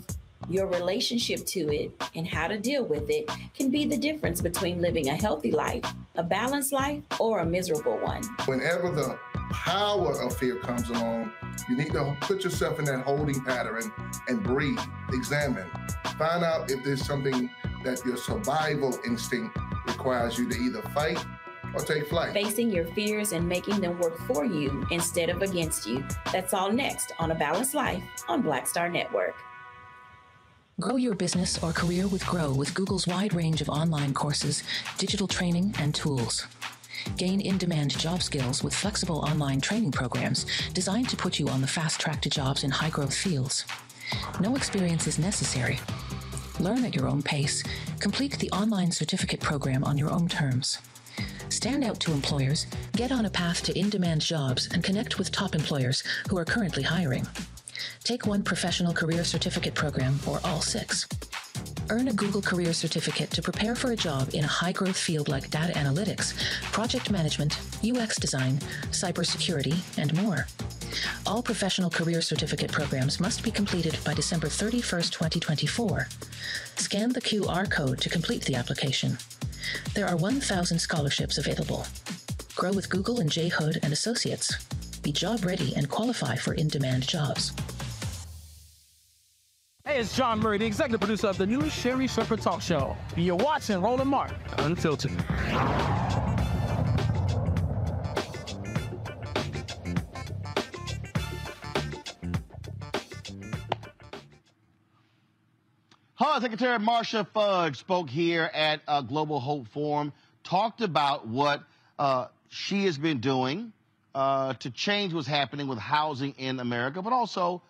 Your relationship to it and how to deal with it can be the difference between living a healthy life, a balanced life, or a miserable one. Whenever the power of fear comes along, you need to put yourself in that holding pattern and breathe, examine, find out if there's something that your survival instinct requires you to either fight or take flight. Facing your fears and making them work for you instead of against you. That's all next on A Balanced Life on Black Star Network. Grow your business or career with Grow with Google's wide range of online courses, digital training, and tools. Gain in demand job skills with flexible online training programs designed to put you on the fast track to jobs in high growth fields. No experience is necessary. Learn at your own pace. Complete the online certificate program on your own terms. Stand out to employers, get on a path to in demand jobs, and connect with top employers who are currently hiring. Take one professional career certificate program or all six. Earn a Google Career Certificate to prepare for a job in a high growth field like data analytics, project management, UX design, cybersecurity, and more. All professional career certificate programs must be completed by December 31st, 2024. Scan the QR code to complete the application. There are 1,000 scholarships available. Grow with Google and J. Hood and Associates. Be job ready and qualify for in demand jobs. Hey, it's Jawn Murray, the executive producer of the new Sherri Shepherd Talk Show. You're watching Roland Martin Unfiltered. HUD Secretary Marcia Fudge spoke here at a Global Hope Forum, talked about what uh, she has been doing uh, to change what's happening with housing in America, but also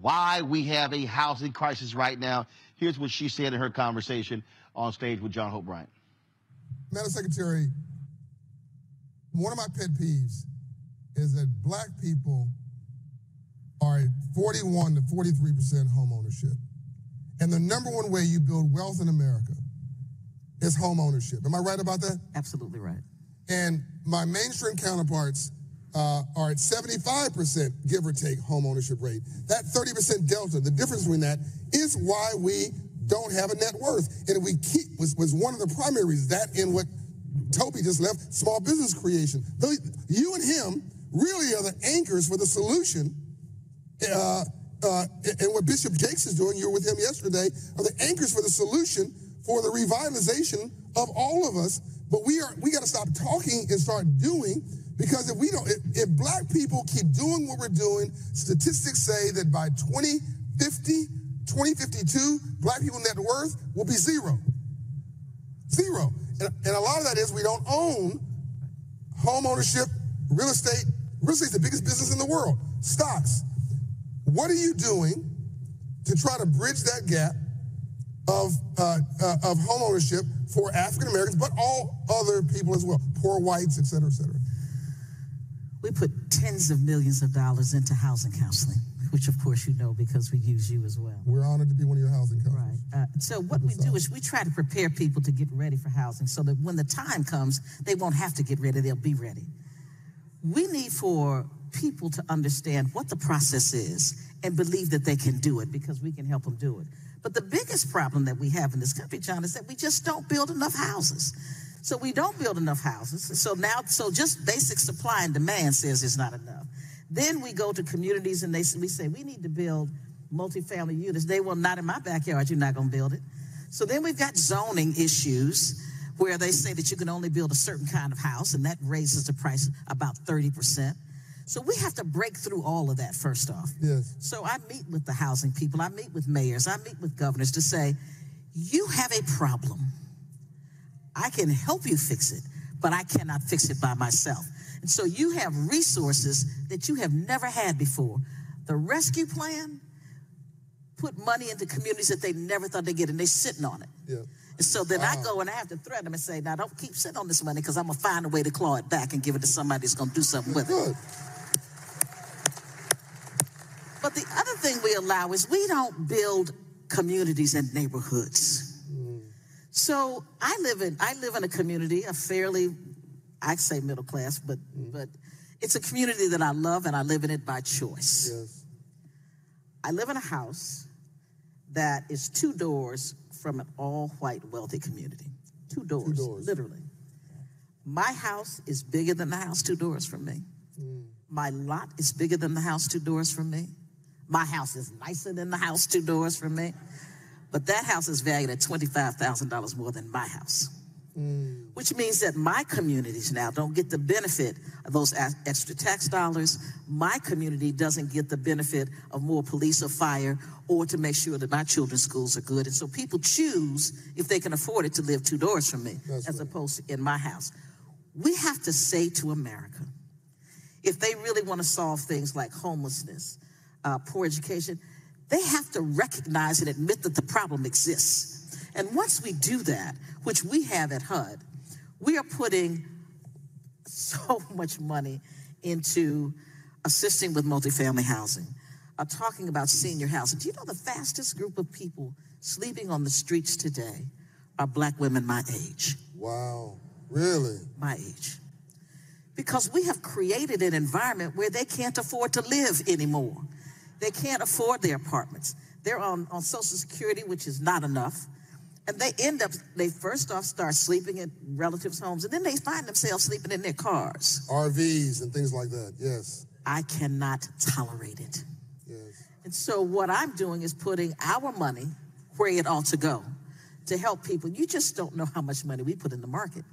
why we have a housing crisis right now. Here's what she said in her conversation on stage with John Hope Bryant. Madam Secretary, one of my pet peeves is that black people are at 41 to 43 percent home ownership. And the number one way you build wealth in America is home ownership. Am I right about that? Absolutely right. And my mainstream counterparts uh, are at 75%, give or take, home ownership rate. That 30% delta, the difference between that, is why we don't have a net worth. And we keep, was, was one of the primary reasons, that in what Toby just left, small business creation. You and him really are the anchors for the solution uh, uh, and what Bishop Jakes is doing, you were with him yesterday, are the anchors for the solution for the revitalization of all of us. But we are we got to stop talking and start doing because if we don't, if, if black people keep doing what we're doing, statistics say that by 2050, 2052, black people net worth will be zero. Zero. And, and a lot of that is we don't own home ownership, real estate. Real estate is the biggest business in the world. Stocks. What are you doing to try to bridge that gap of, uh, uh, of home ownership for African Americans, but all other people as well, poor whites, et cetera, et cetera? We put tens of millions of dollars into housing counseling, which of course you know because we use you as well. We're honored to be one of your housing counselors. Right. Uh, so what we do is we try to prepare people to get ready for housing so that when the time comes, they won't have to get ready, they'll be ready. We need for people to understand what the process is and believe that they can do it because we can help them do it. But the biggest problem that we have in this country, John, is that we just don't build enough houses. So we don't build enough houses. So now, so just basic supply and demand says it's not enough. Then we go to communities and they we say we need to build multifamily units. They will not in my backyard. You're not going to build it. So then we've got zoning issues where they say that you can only build a certain kind of house, and that raises the price about 30%. So we have to break through all of that first off. Yes. So I meet with the housing people, I meet with mayors, I meet with governors to say, you have a problem. I can help you fix it, but I cannot fix it by myself. And so you have resources that you have never had before. The rescue plan put money into communities that they never thought they'd get, and they're sitting on it. Yeah. And so then wow. I go and I have to threaten them and say, now don't keep sitting on this money because I'm going to find a way to claw it back and give it to somebody that's going to do something with Good. it. But the other thing we allow is we don't build communities and neighborhoods. So I live in I live in a community, a fairly, I say middle class, but mm. but it's a community that I love and I live in it by choice. Yes. I live in a house that is two doors from an all-white wealthy community. Two doors, two doors. literally. My house is bigger than the house two doors from me. Mm. My lot is bigger than the house two doors from me. My house is nicer than the house two doors from me. But that house is valued at $25,000 more than my house. Mm. Which means that my communities now don't get the benefit of those extra tax dollars. My community doesn't get the benefit of more police or fire or to make sure that my children's schools are good. And so people choose, if they can afford it, to live two doors from me That's as right. opposed to in my house. We have to say to America, if they really want to solve things like homelessness, uh, poor education, They have to recognize and admit that the problem exists. And once we do that, which we have at HUD, we are putting so <laughs> much money into assisting with multifamily housing, uh, talking about senior housing. Do you know the fastest group of people sleeping on the streets today are black women my age? Wow, really? My age. Because we have created an environment where they can't afford to live anymore. They can't afford their apartments. They're on, on Social Security, which is not enough. And they end up, they first off start sleeping in relatives' homes, and then they find themselves sleeping in their cars. RVs and things like that, yes. I cannot tolerate it. Yes. And so what I'm doing is putting our money where it ought to go to help people. You just don't know how much money we put in the market.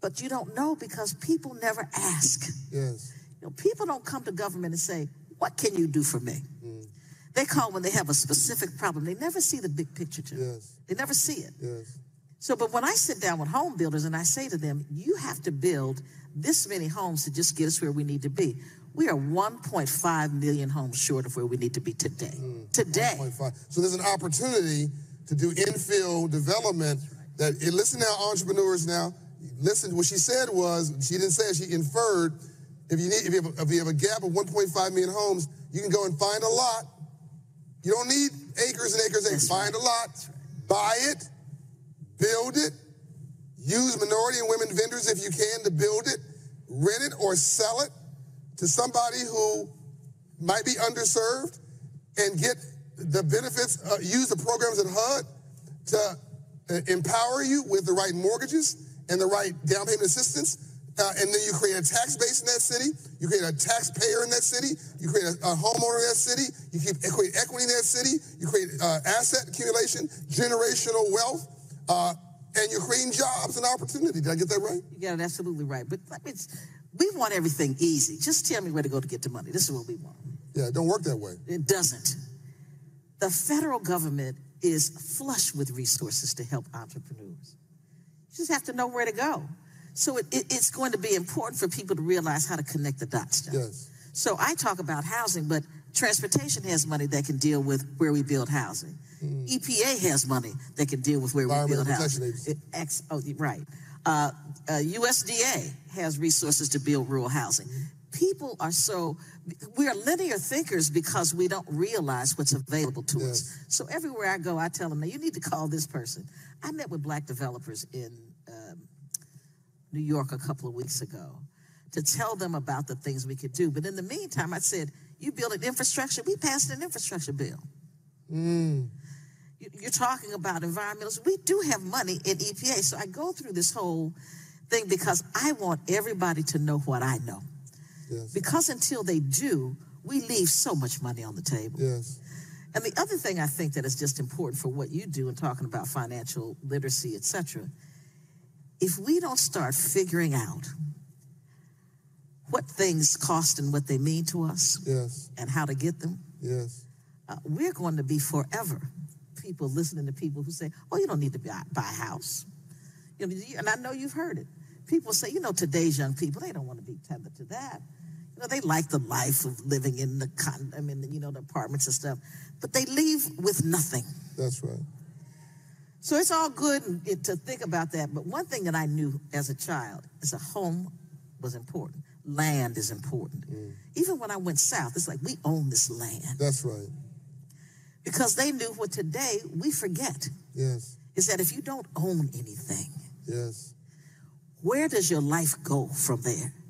But you don't know because people never ask. Yes. You know, people don't come to government and say, What can you do for me? Mm. They call when they have a specific problem. They never see the big picture, Jim. Yes. They never see it. Yes. So, but when I sit down with home builders and I say to them, you have to build this many homes to just get us where we need to be. We are 1.5 million homes short of where we need to be today. Mm. Today. 1.5. So there's an opportunity to do infill development that, listen now, entrepreneurs now, listen, what she said was, she didn't say it, she inferred, if you need, if you have a, if you have a gap of 1.5 million homes, you can go and find a lot. You don't need acres and acres and. Find a lot, buy it, build it, use minority and women vendors if you can to build it, rent it or sell it to somebody who might be underserved and get the benefits, uh, use the programs at HUD to uh, empower you with the right mortgages and the right down payment assistance. Uh, and then you create a tax base in that city. You create a taxpayer in that city. You create a, a homeowner in that city. You keep, create equity in that city. You create uh, asset accumulation, generational wealth, uh, and you're creating jobs and opportunity. Did I get that right? You got it absolutely right. But let me, we want everything easy. Just tell me where to go to get the money. This is what we want. Yeah, it don't work that way. It doesn't. The federal government is flush with resources to help entrepreneurs. You just have to know where to go. So it, it, it's going to be important for people to realize how to connect the dots. John. Yes. So I talk about housing, but transportation has money that can deal with where we build housing. Mm. EPA has money that can deal with where we build housing. It- ex- oh, right. Uh, uh, USDA has resources to build rural housing. People are so, we are linear thinkers because we don't realize what's available to us. So everywhere I go, I tell them, now you need to call this person. I met with black developers in New York a couple of weeks ago to tell them about the things we could do. But in the meantime, I said, you build an infrastructure, we passed an infrastructure bill. Mm. You- You're talking about environmentals. We do have money in EPA. So I go through this whole thing because I want everybody to know what I know. Yes. Because until they do, we leave so much money on the table. Yes. And the other thing I think that is just important for what you do in talking about financial literacy, et cetera, if we don't start figuring out what things cost and what they mean to us Yes. and how to get them, Yes. uh, we're going to be forever people listening to people who say, "Oh, you don't need to buy, buy a house." You know, and I know you've heard it. People say, "You know, today's young people they don't want to be tethered to that. You know, they like the life of living in the con- I mean, you know, the apartments and stuff, but they leave with nothing." That's right. So it's all good to think about that. But one thing that I knew as a child is a home was important. Land is important. Mm. Even when I went south, it's like we own this land That's right. because they knew what today we forget Yes. is that if you don't own anything, Yes. where does your life go from there?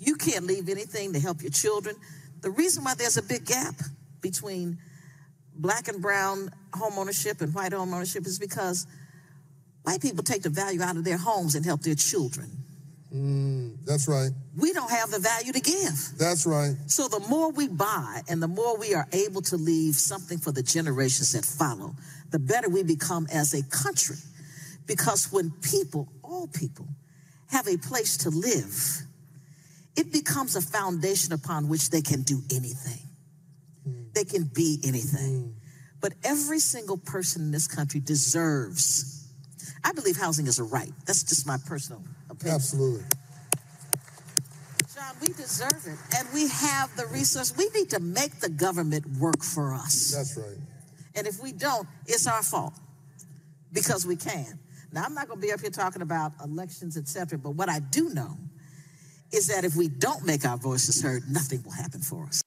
You can't leave anything to help your children. The reason why there's a big gap between black and brown home ownership and white home ownership is because white people take the value out of their homes and help their children. Mm, that's right. We don't have the value to give. That's right. So the more we buy and the more we are able to leave something for the generations that follow, the better we become as a country. Because when people, all people, have a place to live, it becomes a foundation upon which they can do anything. Hmm. They can be anything. Hmm. But every single person in this country deserves. I believe housing is a right. That's just my personal opinion. Absolutely. John, we deserve it. And we have the resource. We need to make the government work for us. That's right. And if we don't, it's our fault because we can. Now, I'm not going to be up here talking about elections, et cetera, but what I do know is that if we don't make our voices heard, nothing will happen for us.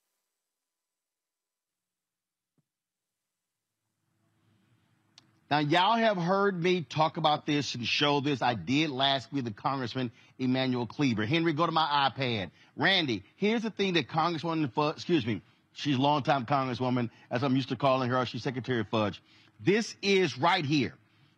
Now, y'all have heard me talk about this and show this. I did last week with Congressman Emanuel Cleaver. Henry, go to my iPad. Randy, here's the thing that Congresswoman, Fudge, excuse me, she's a longtime Congresswoman, as I'm used to calling her. She's Secretary Fudge. This is right here.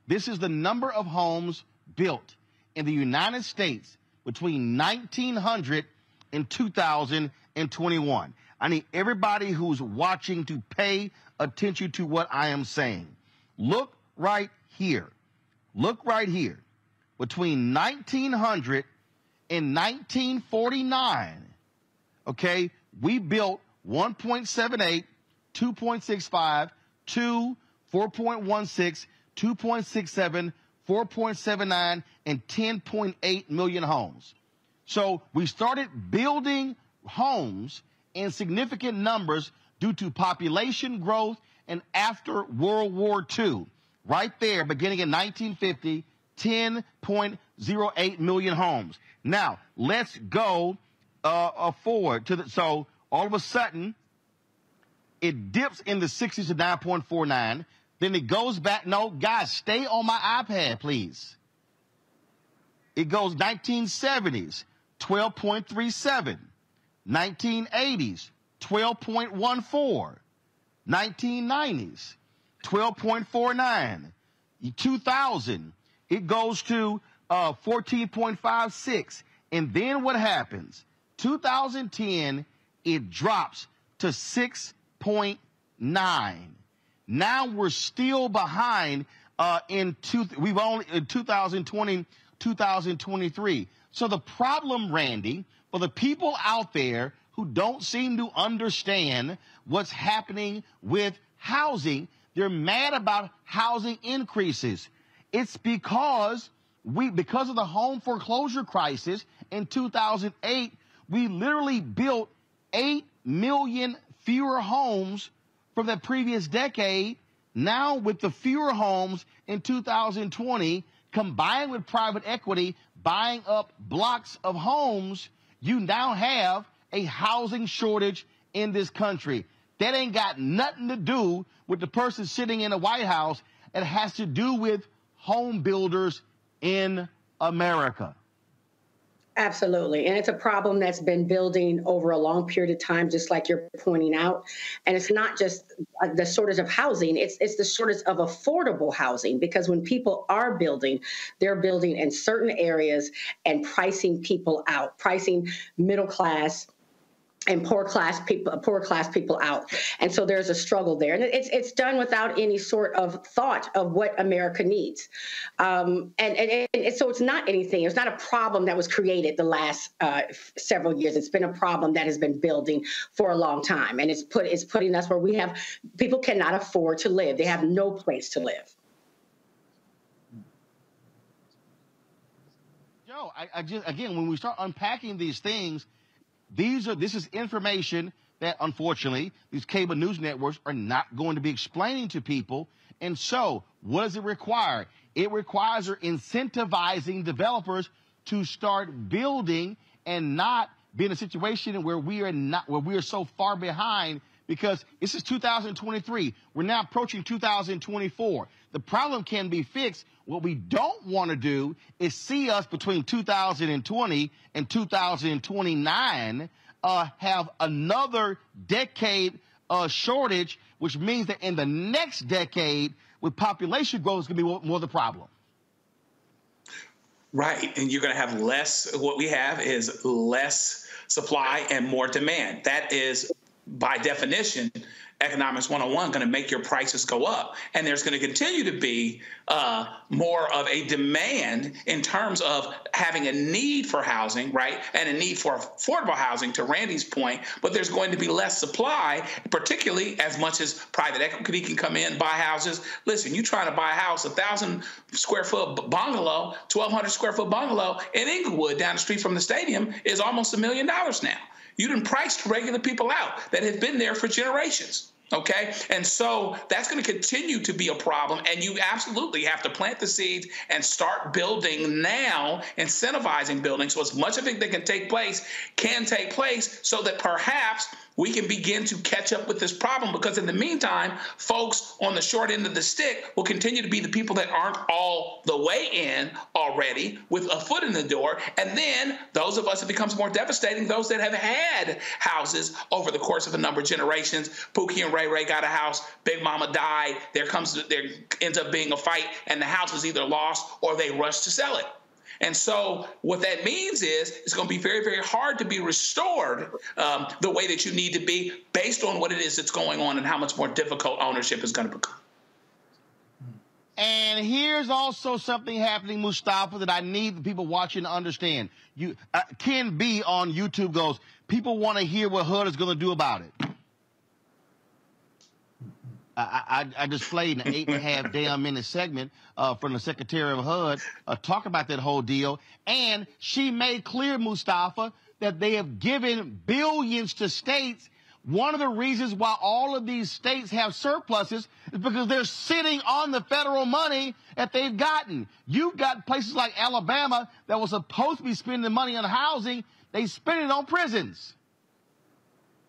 This is the number of homes built in the United States between 1900 and 2021. I need everybody who's watching to pay attention to what I am saying. Look right here. Look right here. Between 1900 and 1949, okay, we built 1.78, 2.65, 2, 4.16, 2.67, 4.79, and 10.8 million homes. So we started building homes in significant numbers due to population growth and after World War II. Right there, beginning in 1950, 10.08 million homes. Now, let's go uh, uh, forward to the, so all of a sudden, it dips in the 60s to 9.49. Then it goes back. No, guys, stay on my iPad, please. It goes 1970s, 12.37. 1980s, 12.14. 1990s, 12.49. 2000, it goes to uh, 14.56. And then what happens? 2010, it drops to 6.9. Now we're still behind uh, in two, we've only in 2020, 2023. So the problem, Randy, for the people out there who don't seem to understand what's happening with housing, they're mad about housing increases. It's because we, because of the home foreclosure crisis in 2008, we literally built 8 million fewer homes from the previous decade. Now, with the fewer homes in 2020, combined with private equity buying up blocks of homes, you now have a housing shortage in this country. That ain't got nothing to do with the person sitting in the White House. It has to do with home builders in America. Absolutely. And it's a problem that's been building over a long period of time, just like you're pointing out. And it's not just uh, the shortage of housing, it's, it's the shortage of affordable housing because when people are building, they're building in certain areas and pricing people out, pricing middle class and poor class people poor class people out. And so there's a struggle there. And it's it's done without any sort of thought of what america needs. Um, and, and, and so it's not anything it's not a problem that was created the last uh, several years. It's been a problem that has been building for a long time. And it's put it's putting us where we have people cannot afford to live. They have no place to live. I, I just again when we start unpacking these things these are this is information that unfortunately these cable news networks are not going to be explaining to people. And so, what does it require? It requires incentivizing developers to start building and not be in a situation where we are not where we are so far behind because this is 2023. We're now approaching 2024. The problem can be fixed. What we don't want to do is see us between 2020 and 2029 uh, have another decade uh, shortage, which means that in the next decade, with population growth, is going to be more, the problem. Right. And you're going to have less, what we have is less supply and more demand. That is by definition, economics 101 going to make your prices go up. And there's going to continue to be uh, more of a demand in terms of having a need for housing right? And a need for affordable housing to randy's point but there's going to be less supply particularly as much as private equity can come in buy houses. Listen you trying to buy a house a thousand square foot bungalow 1200 square foot bungalow in inglewood down the street from the stadium is almost a million dollars now. You didn't price regular people out that have been there for generations. Okay. And so that's going to continue to be a problem. And you absolutely have to plant the seeds and start building now, incentivizing building. So as much of it that can take place can take place so that perhaps we can begin to catch up with this problem because in the meantime, folks on the short end of the stick will continue to be the people that aren't all the way in already with a foot in the door. And then those of us, it becomes more devastating, those that have had houses over the course of a number of generations. Pookie and Ray Ray got a house, Big Mama died, there comes there ends up being a fight, and the house is either lost or they rush to sell it. And so, what that means is it's going to be very, very hard to be restored um, the way that you need to be based on what it is that's going on and how much more difficult ownership is going to become. And here's also something happening, Mustafa, that I need the people watching to understand. You, uh, Ken B on YouTube goes, people want to hear what HUD is going to do about it. I, I, I just played an eight and a half <laughs> damn minute segment uh, from the Secretary of HUD uh, talk about that whole deal. And she made clear, Mustafa, that they have given billions to states. One of the reasons why all of these states have surpluses is because they're sitting on the federal money that they've gotten. You've got places like Alabama that was supposed to be spending money on housing. They spend it on prisons.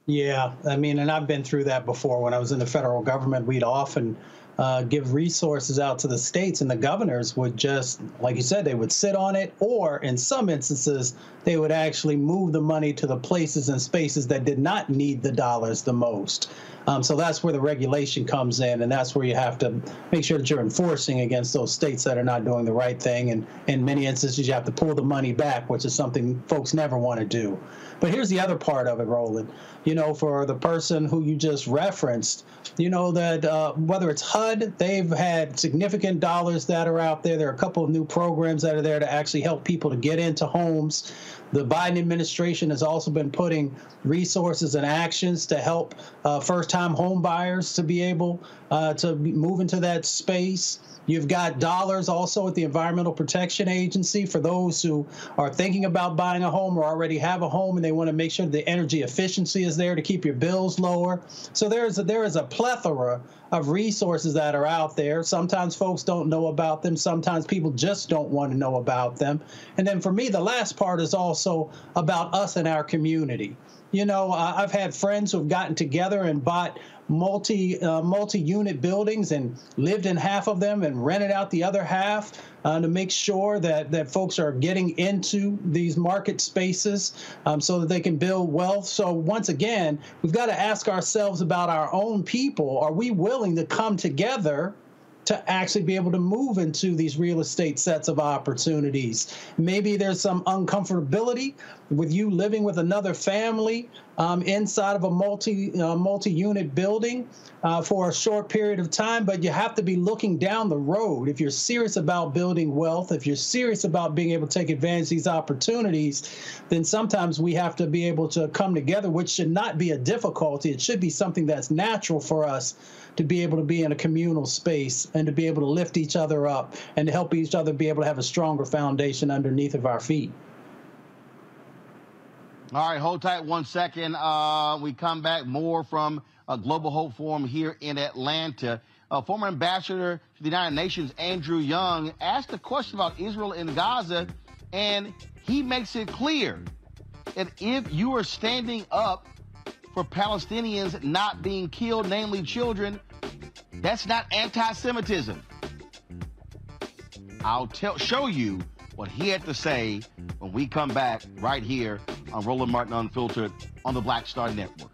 Yeah, I mean, and I've been through that before. When I was in the federal government, we'd often uh, give resources out to the states, and the governors would just, like you said, they would sit on it, or in some instances, they would actually move the money to the places and spaces that did not need the dollars the most. Um, so that's where the regulation comes in, and that's where you have to make sure that you're enforcing against those states that are not doing the right thing. And in many instances, you have to pull the money back, which is something folks never want to do. But here's the other part of it, Roland. You know, for the person who you just referenced, you know that uh, whether it's HUD, they've had significant dollars that are out there. There are a couple of new programs that are there to actually help people to get into homes. The Biden administration has also been putting resources and actions to help uh, first-time home buyers to be able uh, to move into that space. You've got dollars also at the Environmental Protection Agency for those who are thinking about buying a home or already have a home and they want to make sure the energy efficiency is there to keep your bills lower. So there's a, there is a plethora of resources that are out there. Sometimes folks don't know about them. Sometimes people just don't want to know about them. And then for me, the last part is also about us and our community You know, I've had friends who've gotten together and bought multi uh, multi unit buildings and lived in half of them and rented out the other half uh, to make sure that that folks are getting into these market spaces um, so that they can build wealth. So once again, we've got to ask ourselves about our own people. Are we willing to come together? To actually be able to move into these real estate sets of opportunities. Maybe there's some uncomfortability with you living with another family um, inside of a multi uh, multi-unit building uh, for a short period of time, but you have to be looking down the road. If you're serious about building wealth, if you're serious about being able to take advantage of these opportunities, then sometimes we have to be able to come together, which should not be a difficulty. It should be something that's natural for us to be able to be in a communal space and to be able to lift each other up and to help each other be able to have a stronger foundation underneath of our feet. All right, hold tight one second. Uh, we come back more from a Global Hope Forum here in Atlanta. Uh, former ambassador to the United Nations, Andrew Young, asked a question about Israel and Gaza, and he makes it clear that if you are standing up for Palestinians not being killed, namely children, that's not anti-Semitism. I'll tell, show you what he had to say when we come back right here on Roland Martin Unfiltered on the Black Star Network.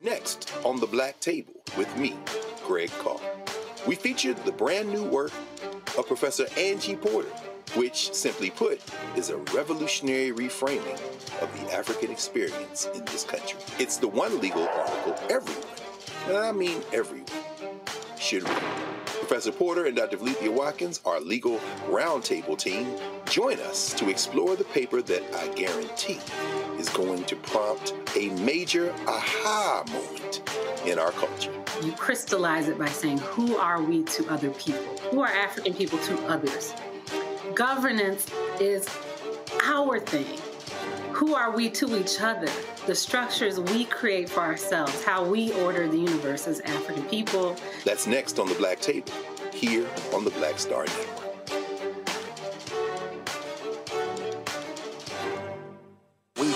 Next on the Black Table with me, Greg Carr. We featured the brand new work of Professor Angie Porter which, simply put, is a revolutionary reframing of the African experience in this country. It's the one legal article everyone, and I mean everyone, should read. Professor Porter and Dr. Valethia Watkins, our legal roundtable team, join us to explore the paper that I guarantee is going to prompt a major aha moment in our culture. You crystallize it by saying, Who are we to other people? Who are African people to others? Governance is our thing. Who are we to each other? The structures we create for ourselves, how we order the universe as African people. That's next on the Black Table, here on the Black Star Network.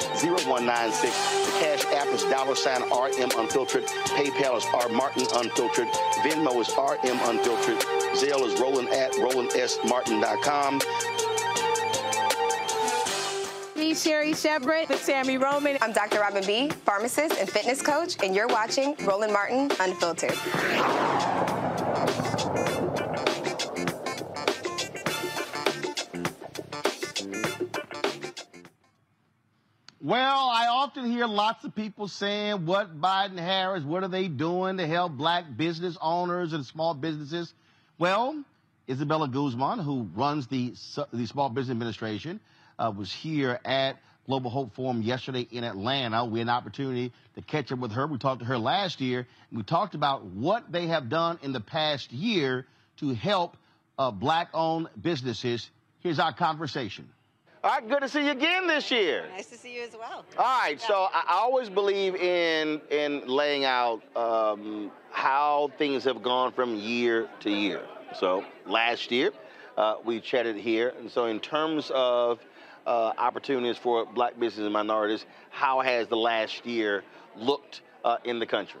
0196. The Cash App is dollar sign RM Unfiltered. PayPal is R Martin Unfiltered. Venmo is RM Unfiltered. Zelle is Roland at RolandSMartin.com. Me, Sherri Shepherd, with Sammy Roman. I'm Dr. Robin B., pharmacist and fitness coach, and you're watching Roland Martin Unfiltered. Well, I often hear lots of people saying, what Biden Harris, what are they doing to help black business owners and small businesses? Well, Isabella Guzman, who runs the, the Small Business Administration, uh, was here at Global Hope Forum yesterday in Atlanta. We had an opportunity to catch up with her. We talked to her last year. We talked about what they have done in the past year to help uh, black owned businesses. Here's our conversation. All right, good to see you again this year. Nice to see you as well. All right, so I always believe in in laying out um, how things have gone from year to year. So last year, uh, we chatted here, and so in terms of uh, opportunities for black businesses and minorities, how has the last year looked uh, in the country?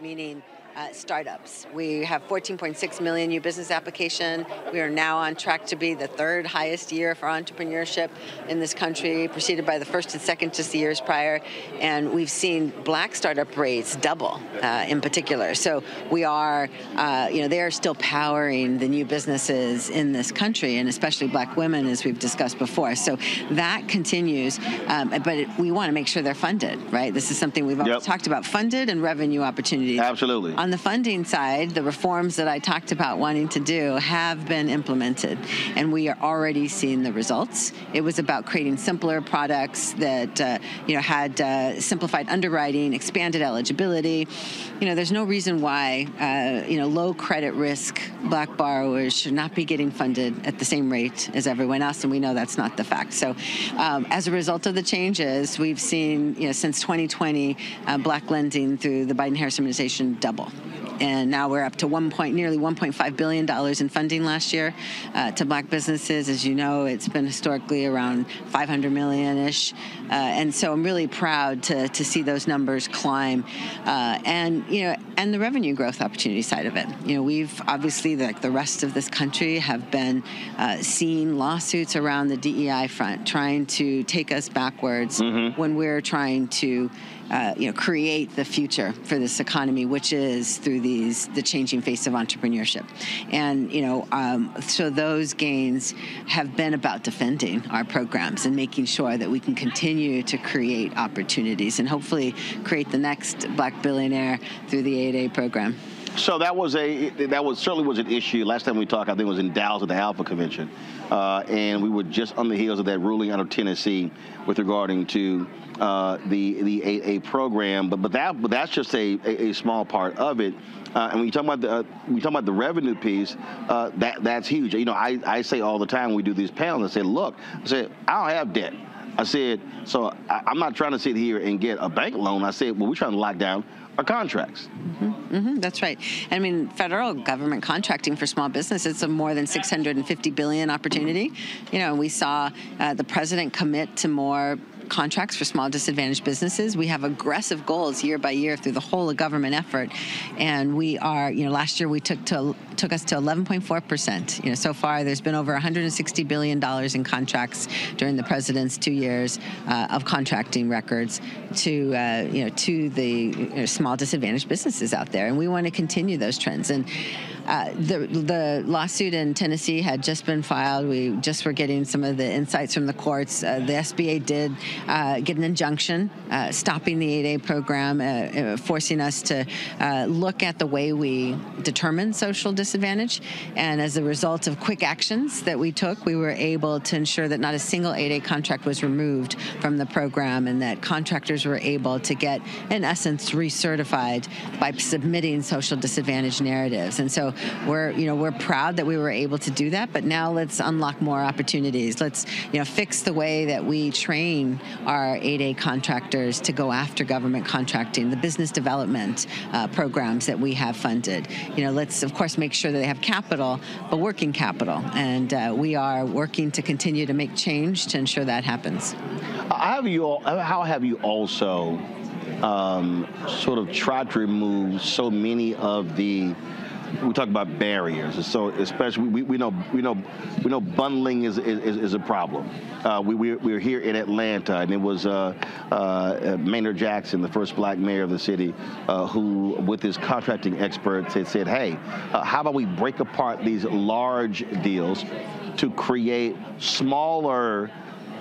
Meaning uh, startups. We have 14.6 million new business application. We are now on track to be the third highest year for entrepreneurship in this country, preceded by the first and second just the years prior. And we've seen black startup rates double uh, in particular. So we are, uh, you know, they are still powering the new businesses in this country, and especially black women, as we've discussed before. So that continues, um, but it, we want to make sure they're funded, right? This is something we've always Yep. talked about: funded and revenue opportunities. Absolutely. On the funding side, the reforms that I talked about wanting to do have been implemented, and we are already seeing the results. It was about creating simpler products that uh, you know had uh, simplified underwriting, expanded eligibility. You know, there's no reason why uh, you know low credit risk black borrowers should not be getting funded at the same rate as everyone else, and we know that's not the fact. So, um, as a result of the changes, we've seen you know since 2020, uh, black lending through the Biden-Harris administration double and now we're up to one point, nearly 1.5 billion dollars in funding last year uh, to black businesses. As you know, it's been historically around 500 million ish, uh, and so I'm really proud to to see those numbers climb, uh, and you know, and the revenue growth opportunity side of it. You know, we've obviously like the rest of this country have been uh, seeing lawsuits around the DEI front, trying to take us backwards when we're trying to uh, you know, create the future for this economy, which is through these the changing face of entrepreneurship. And you know, um, so those gains have been about defending our programs and making sure that we can continue to create opportunities and hopefully create the next black billionaire through the 8A program. So that was a that was certainly was an issue. Last time we talked, I think it was in Dallas at the Alpha Convention, uh, and we were just on the heels of that ruling out of Tennessee with regarding to uh, the the 8A program. But but that but that's just a, a, a small part of it. Uh, and when you talk about the uh, you talk about the revenue piece, uh, that that's huge. You know, I, I say all the time we do these panels, I say, look, I said I don't have debt. I said, so I, I'm not trying to sit here and get a bank loan. I said, well, we're trying to lock down our contracts. hmm that's right. I mean, federal government contracting for small business it's a more than 650 billion opportunity. You know, we saw uh, the president commit to more contracts for small disadvantaged businesses. We have aggressive goals year by year through the whole of government effort, and we are. You know, last year we took to took us to 11.4 percent. You know, so far there's been over 160 billion dollars in contracts during the president's two years uh, of contracting records to uh, you know to the you know, small disadvantaged businesses out there, and we want to continue those trends. And uh, the the lawsuit in Tennessee had just been filed. We just were getting some of the insights from the courts. Uh, the SBA did uh, get an injunction uh, stopping the 8A program, uh, forcing us to look at the way we determine social disadvantage. And as a result of quick actions that we took, we were able to ensure that not a single 8A contract was removed from the program, and that contractors were able to get, in essence, recertified by submitting social disadvantage narratives. And so we're, you know, we're proud that we were able to do that. But now let's unlock more opportunities. Let's, you know, fix the way that we train our 8A contractors to go after government contracting, the business development uh, programs that we have funded. You know, let's of course make sure that they have capital, but working capital, and uh, we are working to continue to make change to ensure that happens. How have you? all, How have you also um, sort of tried to remove so many of the we talk about barriers. So especially we, we know we know we know bundling is is, is a problem. Uh, we, we we were here in Atlanta, and it was uh, uh, Maynard Jackson, the first black mayor of the city, uh, who, with his contracting experts, had said, "Hey, uh, how about we break apart these large deals to create smaller."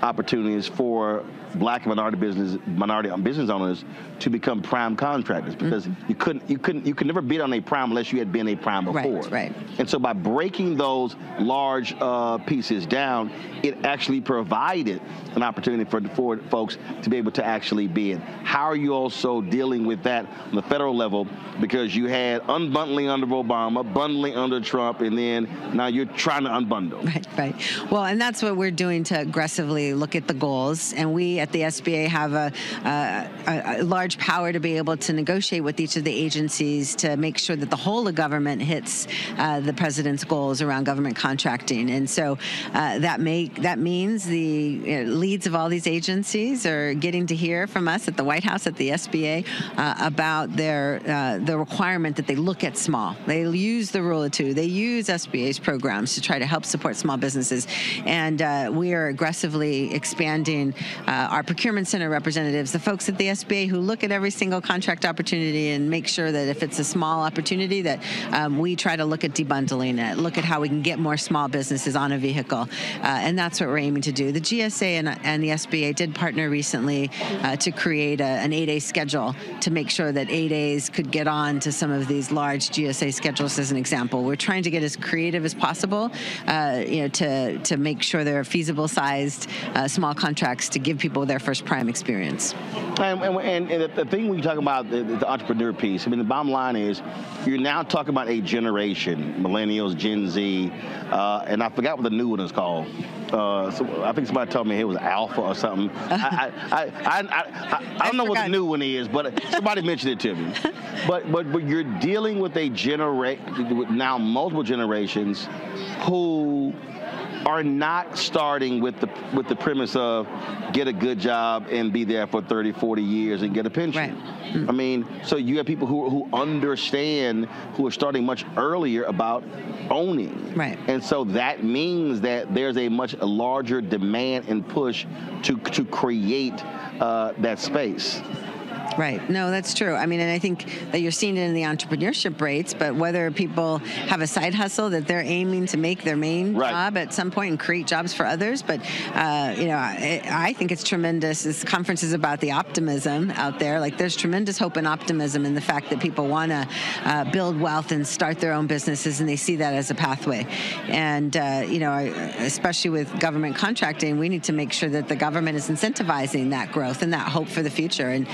opportunities for black minority business minority business owners to become prime contractors because mm-hmm. you couldn't you couldn't you could never bid on a prime unless you had been a prime before. Right. right. And so by breaking those large uh, pieces down, it actually provided an opportunity for for folks to be able to actually bid. How are you also dealing with that on the federal level because you had unbundling under Obama, bundling under Trump, and then now you're trying to unbundle. Right. Right. Well, and that's what we're doing to aggressively look at the goals, and we at the SBA have a, a, a, large power to be able to negotiate with each of the agencies to make sure that the whole of government hits uh, the president's goals around government contracting. And so uh, that make that means the you know, leads of all these agencies are getting to hear from us at the White House at the SBA uh, about their uh, the requirement that they look at small. They use the rule of two. They use SBA's programs to try to help support small businesses, and uh, we are aggressively expanding uh, our procurement center representatives, the folks at the SBA who look at every single contract opportunity and make sure that if it's a small opportunity, that um, we try to look at debundling it, look at how we can get more small businesses on a vehicle, uh, and that's what we're aiming to do. The GSA and, and the SBA did partner recently uh, to create a, an 8A schedule to make sure that 8As could get on to some of these large GSA schedules. As an example, we're trying to get as creative as possible, uh, you know, to to make sure there are feasible sized uh, small contracts to give people their first prime experience. And, and, and the thing when you talk about the, the, entrepreneur piece, I mean, the bottom line is you're now talking about a generation, millennials, Gen Z, uh, and I forgot what the new one is called. Uh, so I think somebody told me it was Alpha or something. I, I, I, I, I, don't know what the new one is, but somebody mentioned it to me. But, but, but you're dealing with a generation, now multiple generations, who are not starting with the with the premise of get a good job and be there for 30, 40 years and get a pension. Right. Mm-hmm. I mean, so you have people who who understand who are starting much earlier about owning. Right. And so that means that there's a much larger demand and push to to create uh, that space. Right. No, that's true. I mean, and I think that you're seeing it in the entrepreneurship rates, but whether people have a side hustle that they're aiming to make their main right. job at some point and create jobs for others. But, uh, you know, I, I, think it's tremendous. This conference is about the optimism out there. Like, there's tremendous hope and optimism in the fact that people want to uh, build wealth and start their own businesses, and they see that as a pathway. And, uh, you know, especially with government contracting, we need to make sure that the government is incentivizing that growth and that hope for the future. And,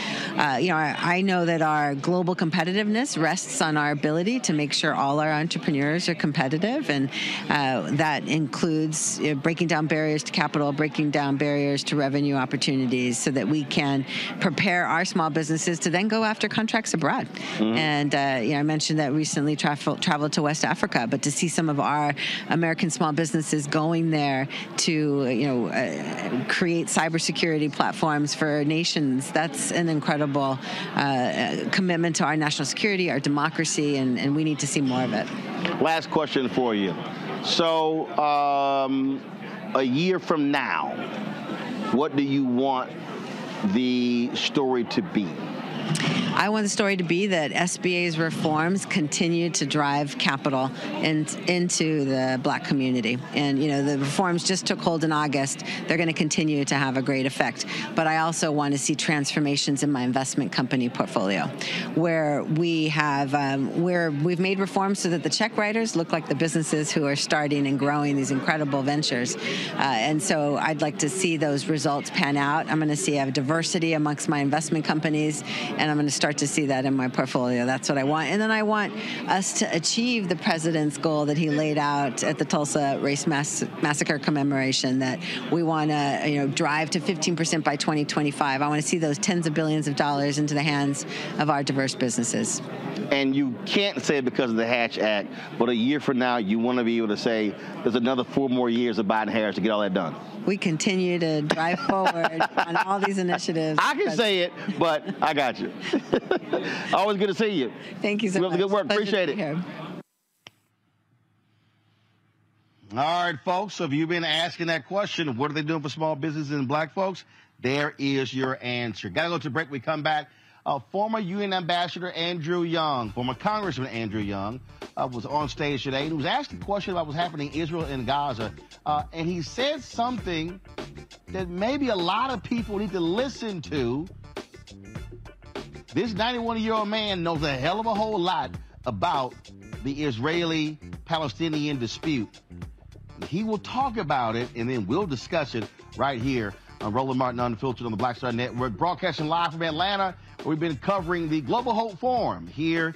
uh, you know, I, I, know that our global competitiveness rests on our ability to make sure all our entrepreneurs are competitive, and uh, that includes you know, breaking down barriers to capital, breaking down barriers to revenue opportunities, so that we can prepare our small businesses to then go after contracts abroad. Mm-hmm. And uh, you know, I mentioned that recently travel, traveled to West Africa, but to see some of our American small businesses going there to you know uh, create cybersecurity platforms for nations, that's an incredible incredible uh, commitment to our national security, our democracy, and, and we need to see more of it. Last question for you. So, um, a year from now, what do you want the story to be? I want the story to be that SBA's reforms continue to drive capital in, into the black community. And, you know, the reforms just took hold in August. They're going to continue to have a great effect. But I also want to see transformations in my investment company portfolio where we have, um, where we've made reforms so that the check writers look like the businesses who are starting and growing these incredible ventures. Uh, and so I'd like to see those results pan out. I'm going to see a diversity amongst my investment companies, and I'm going to start to see that in my portfolio. That's what I want. And then I want us to achieve the president's goal that he laid out at the Tulsa Race Mass- Massacre commemoration that we want to, you know, drive to 15% by 2025. I want to see those tens of billions of dollars into the hands of our diverse businesses. And you can't say it because of the Hatch Act, but a year from now, you want to be able to say there's another four more years of Biden Harris to get all that done. We continue to drive forward on all these initiatives. I can say it, but I got you. <laughs> Always good to see you. Thank you so much. Good work. Pleasure Appreciate it. Here. All right, folks. So if you've been asking that question, what are they doing for small businesses and black folks? There is your answer. Got to go to break. We come back. Uh, former UN Ambassador Andrew Young, former Congressman Andrew Young, uh, was on stage today and he was asked a question about what's happening in Israel and Gaza. Uh, and he said something that maybe a lot of people need to listen to. This 91 year old man knows a hell of a whole lot about the Israeli Palestinian dispute. He will talk about it and then we'll discuss it right here Uh, on Roland Martin Unfiltered on the Black Star Network, broadcasting live from Atlanta. We've been covering the Global Hope Forum here.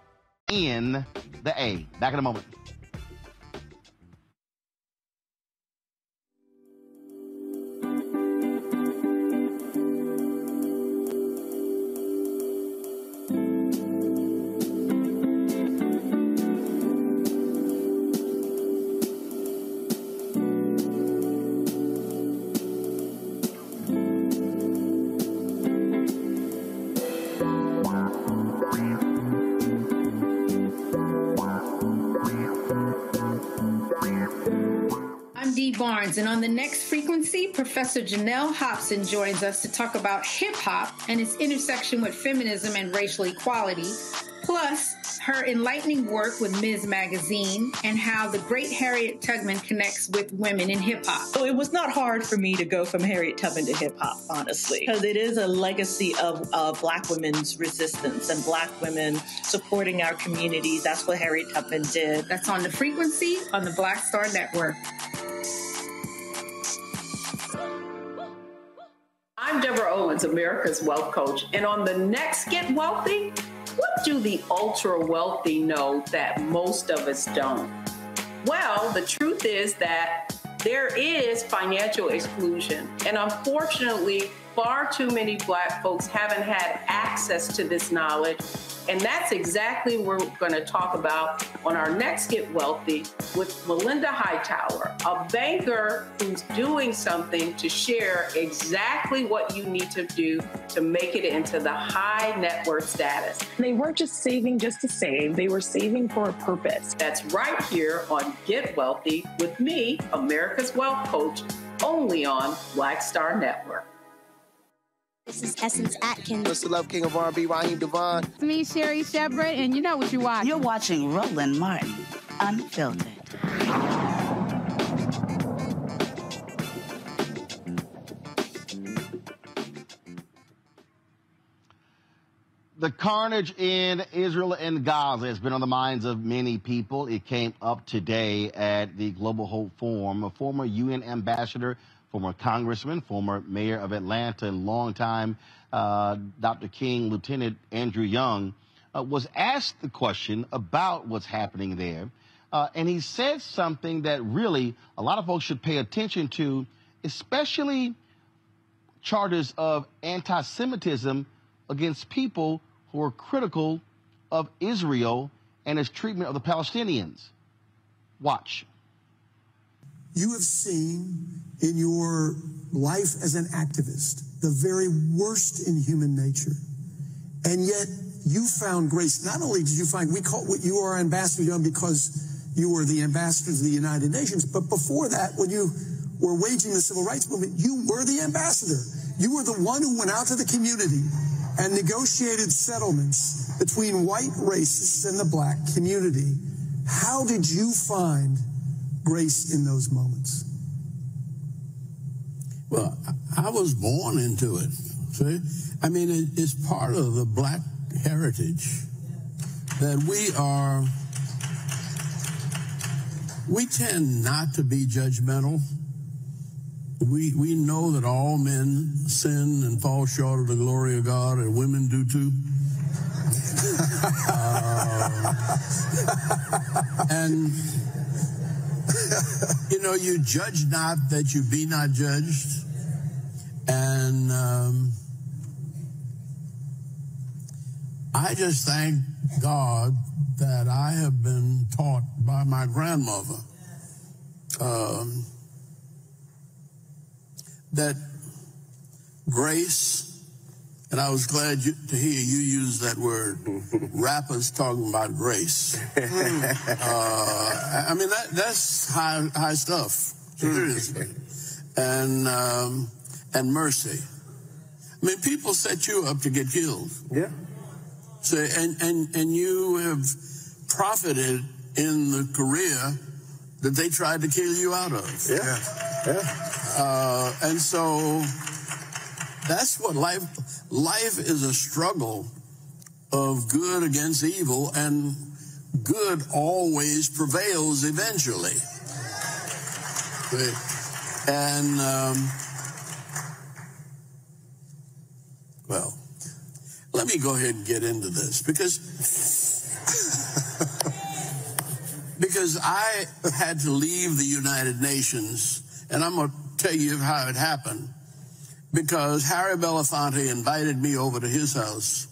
in the A. Back in a moment. Professor Janell Hobson joins us to talk about hip hop and its intersection with feminism and racial equality, plus her enlightening work with Ms. Magazine and how the great Harriet Tubman connects with women in hip hop. So it was not hard for me to go from Harriet Tubman to hip hop, honestly, because it is a legacy of uh, Black women's resistance and Black women supporting our communities. That's what Harriet Tubman did. That's on the frequency on the Black Star Network. I'm Deborah Owens. America's Wealth Coach. And on the next Get Wealthy, what do the ultra wealthy know that most of us don't? Well, the truth is that there is financial exclusion. And unfortunately, far too many Black folks haven't had access to this knowledge and that's exactly what we're going to talk about on our next Get Wealthy with Melinda Hightower, a banker who's doing something to share exactly what you need to do to make it into the high net worth status. They weren't just saving just to save, they were saving for a purpose. That's right here on Get Wealthy with me, America's Wealth Coach, only on Black Star Network. This is Essence Atkins. What's the love king of R&B, Raheem DeVaughn. It's me, Sherri Shepherd, and you know what you watch. You're watching Roland Martin, Unfiltered. The carnage in Israel and Gaza has been on the minds of many people. It came up today at the Global Hope Forum. A former UN ambassador former congressman, former mayor of Atlanta, and longtime uh, Dr. King Lieutenant Andrew Young, uh, was asked the question about what's happening there. Uh, and he said something that really a lot of folks should pay attention to, especially charges of anti Semitism against people who are critical of Israel and its treatment of the Palestinians. Watch. You have seen in your life as an activist the very worst in human nature. And yet you found grace. Not only did you find, we call what you are ambassador young because you were the ambassador of the United Nations, but before that, when you were waging the civil rights movement, you were the ambassador. You were the one who went out to the community and negotiated settlements between white racists and the black community. How did you find grace in those moments? Well, I was born into it. See? I mean, it's part of the black heritage that we are, we tend not to be judgmental. We, we know that all men sin and fall short of the glory of God, and women do too. <laughs> uh, and <laughs> you know, you judge not that you be not judged. And um, I just thank God that I have been taught by my grandmother um, that grace, and I was glad you, to hear you use that word, <laughs> rappers talking about grace. <laughs> uh, I mean, that, that's high, high stuff, seriously. and, um, and mercy. I mean, people set you up to get killed. Yeah. So, and, and, and you have profited in the career that they tried to kill you out of. Yeah. Yeah. Uh, and so that's what life, life is a struggle of good against evil and good always prevails eventually. And, um, well, let me go ahead and get into this because <laughs> because I had to leave the United Nations, and I'm going to tell you how it happened. Because Harry Belafonte invited me over to his house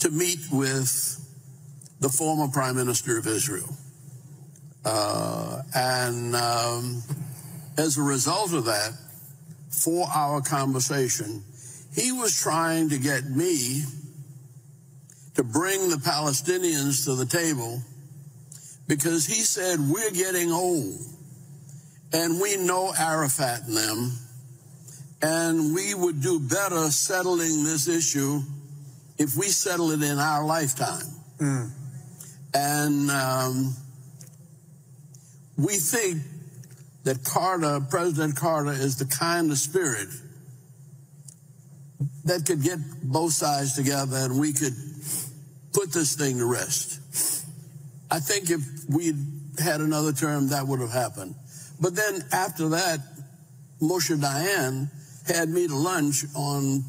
to meet with the former Prime Minister of Israel. Uh, and um, as a result of that four hour conversation, he was trying to get me to bring the Palestinians to the table because he said, We're getting old and we know Arafat and them, and we would do better settling this issue if we settle it in our lifetime. Mm. And um, we think that Carter, President Carter, is the kind of spirit that could get both sides together and we could put this thing to rest. I think if we'd had another term, that would have happened. But then after that, Moshe Dayan had me to lunch on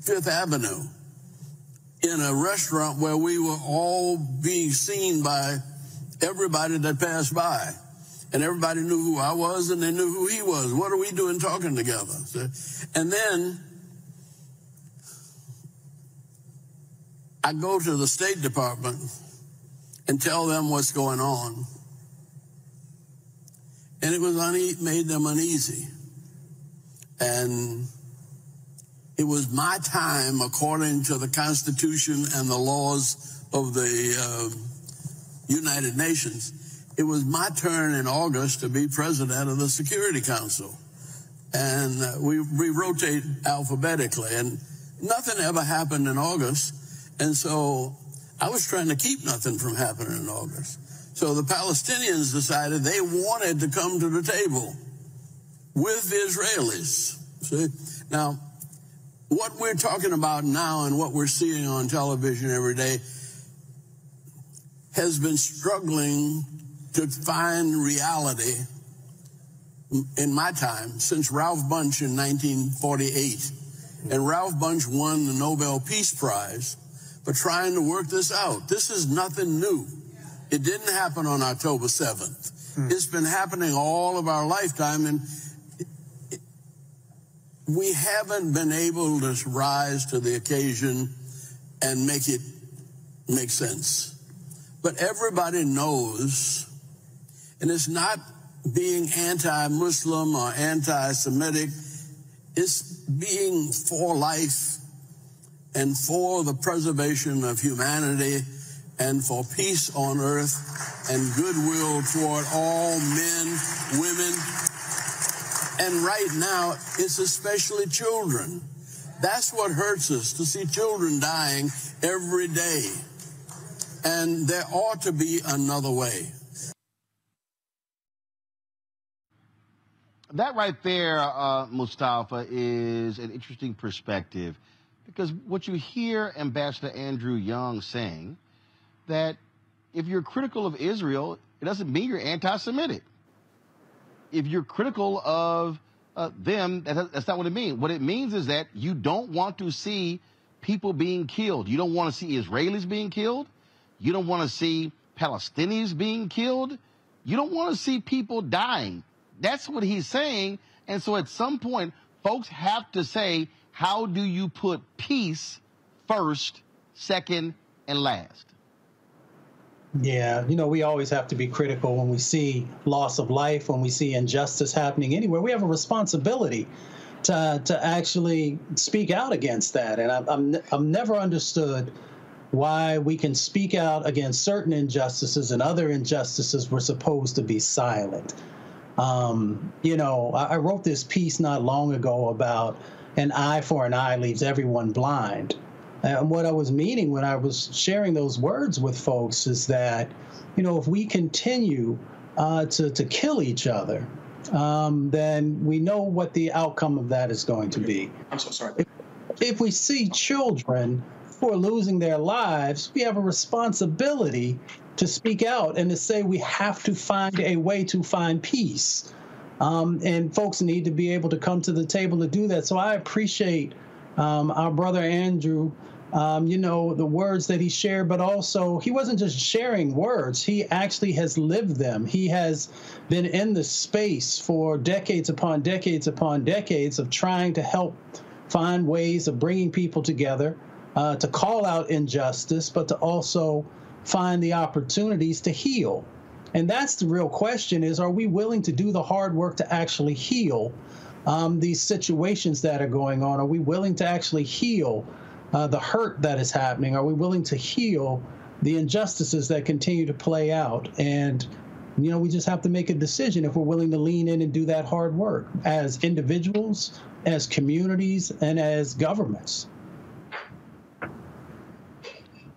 Fifth Avenue in a restaurant where we were all being seen by everybody that passed by. And everybody knew who I was and they knew who he was. What are we doing talking together? And then I go to the State Department and tell them what's going on. And it was une- made them uneasy. And it was my time, according to the Constitution and the laws of the uh, United Nations, it was my turn in August to be president of the Security Council. And uh, we, we rotate alphabetically, and nothing ever happened in August. And so I was trying to keep nothing from happening in August. So the Palestinians decided they wanted to come to the table with the Israelis. See? Now, what we're talking about now and what we're seeing on television every day has been struggling to find reality in my time since Ralph Bunche in 1948. And Ralph Bunche won the Nobel Peace Prize for trying to work this out. This is nothing new. It didn't happen on October 7th. Hmm. It's been happening all of our lifetime and we haven't been able to rise to the occasion and make it make sense. But everybody knows, and it's not being anti-Muslim or anti-Semitic, it's being for life and for the preservation of humanity and for peace on earth and goodwill toward all men, women, and right now it's especially children. That's what hurts us to see children dying every day. And there ought to be another way. That right there, uh, Mustafa, is an interesting perspective because what you hear Ambassador Andrew Young saying that if you're critical of Israel, it doesn't mean you're anti-Semitic. If you're critical of uh, them, that's not what it means. What it means is that you don't want to see people being killed. You don't want to see Israelis being killed. You don't want to see Palestinians being killed. You don't want to see people dying. That's what he's saying. And so at some point, folks have to say, how do you put peace first, second, and last? Yeah, you know, we always have to be critical when we see loss of life, when we see injustice happening anywhere. We have a responsibility to to actually speak out against that, and I'm I'm, I'm never understood why we can speak out against certain injustices and other injustices we're supposed to be silent. Um, you know, I, I wrote this piece not long ago about an eye for an eye leaves everyone blind. And what I was meaning when I was sharing those words with folks is that, you know, if we continue uh, to, to kill each other, um, then we know what the outcome of that is going to be. I'm so sorry. If, if we see children who are losing their lives, we have a responsibility to speak out and to say we have to find a way to find peace. Um, and folks need to be able to come to the table to do that. So I appreciate um, our brother Andrew. Um, you know, the words that he shared, but also he wasn't just sharing words, he actually has lived them. He has been in the space for decades upon decades upon decades of trying to help find ways of bringing people together, uh, to call out injustice, but to also find the opportunities to heal. And that's the real question is, are we willing to do the hard work to actually heal um, these situations that are going on? Are we willing to actually heal uh, the hurt that is happening? Are we willing to heal the injustices that continue to play out? And you know, we just have to make a decision if we're willing to lean in and do that hard work as individuals, as communities, and as governments.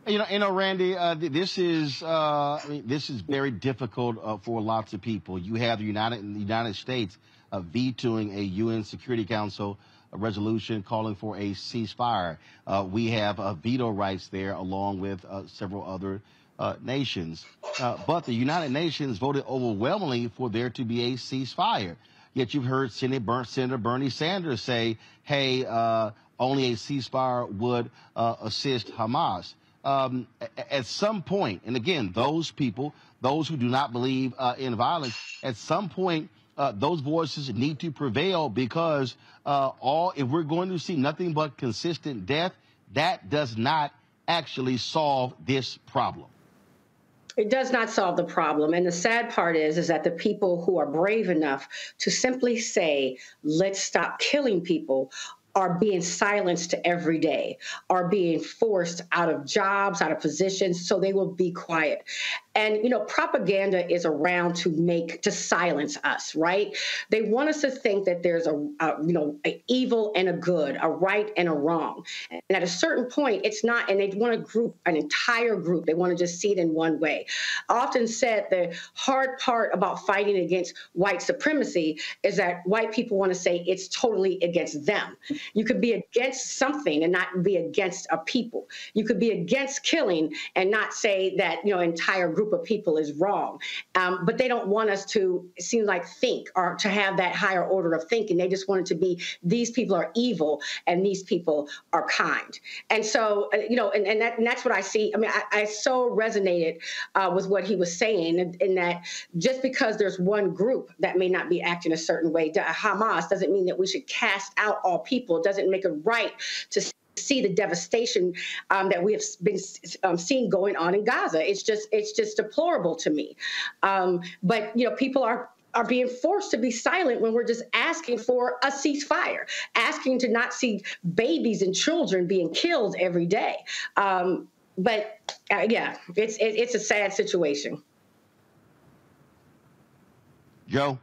You know, you know, Randy, uh, this is uh, I mean, this is very difficult uh, for lots of people. You have the United the United States uh, vetoing a UN Security Council resolution calling for a ceasefire. Uh, we have uh, veto rights there, along with several other nations. but the United Nations voted overwhelmingly for there to be a ceasefire. Yet you've heard Senator Bernie Sanders say, hey, uh, only a ceasefire would uh, assist Hamas. Um, at some point, and again, those people, those who do not believe uh, in violence, at some point, uh, those voices need to prevail because uh, all if we're going to see nothing but consistent death, that does not actually solve this problem. It does not solve the problem. And the sad part is, is that the people who are brave enough to simply say, let's stop killing people are being silenced every day, are being forced out of jobs, out of positions, so they will be quiet. And, you know, propaganda is around to make, to silence us, right? They want us to think that there's a, a you know, an evil and a good, a right and a wrong. And at a certain point, it's not, and they want to group an entire group. They want to just see it in one way. Often said the hard part about fighting against white supremacy is that white people want to say it's totally against them. You could be against something and not be against a people. You could be against killing and not say that, you know, entire group of people is wrong. Um, but they don't want us to seem like think or to have that higher order of thinking. They just want it to be these people are evil and these people are kind. And so, uh, you know, and, and, that, and that's what I see. I mean, I, I so resonated uh, with what he was saying in, in, that just because there's one group that may not be acting a certain way, Hamas, doesn't mean that we should cast out all people. It doesn't make it right to see the devastation um, that we have been um, seeing going on in Gaza. It's just it's just deplorable to me. Um, but you know, people are are being forced to be silent when we're just asking for a ceasefire, asking to not see babies and children being killed every day. Um, but uh, yeah, it's it, it's a sad situation. Joe.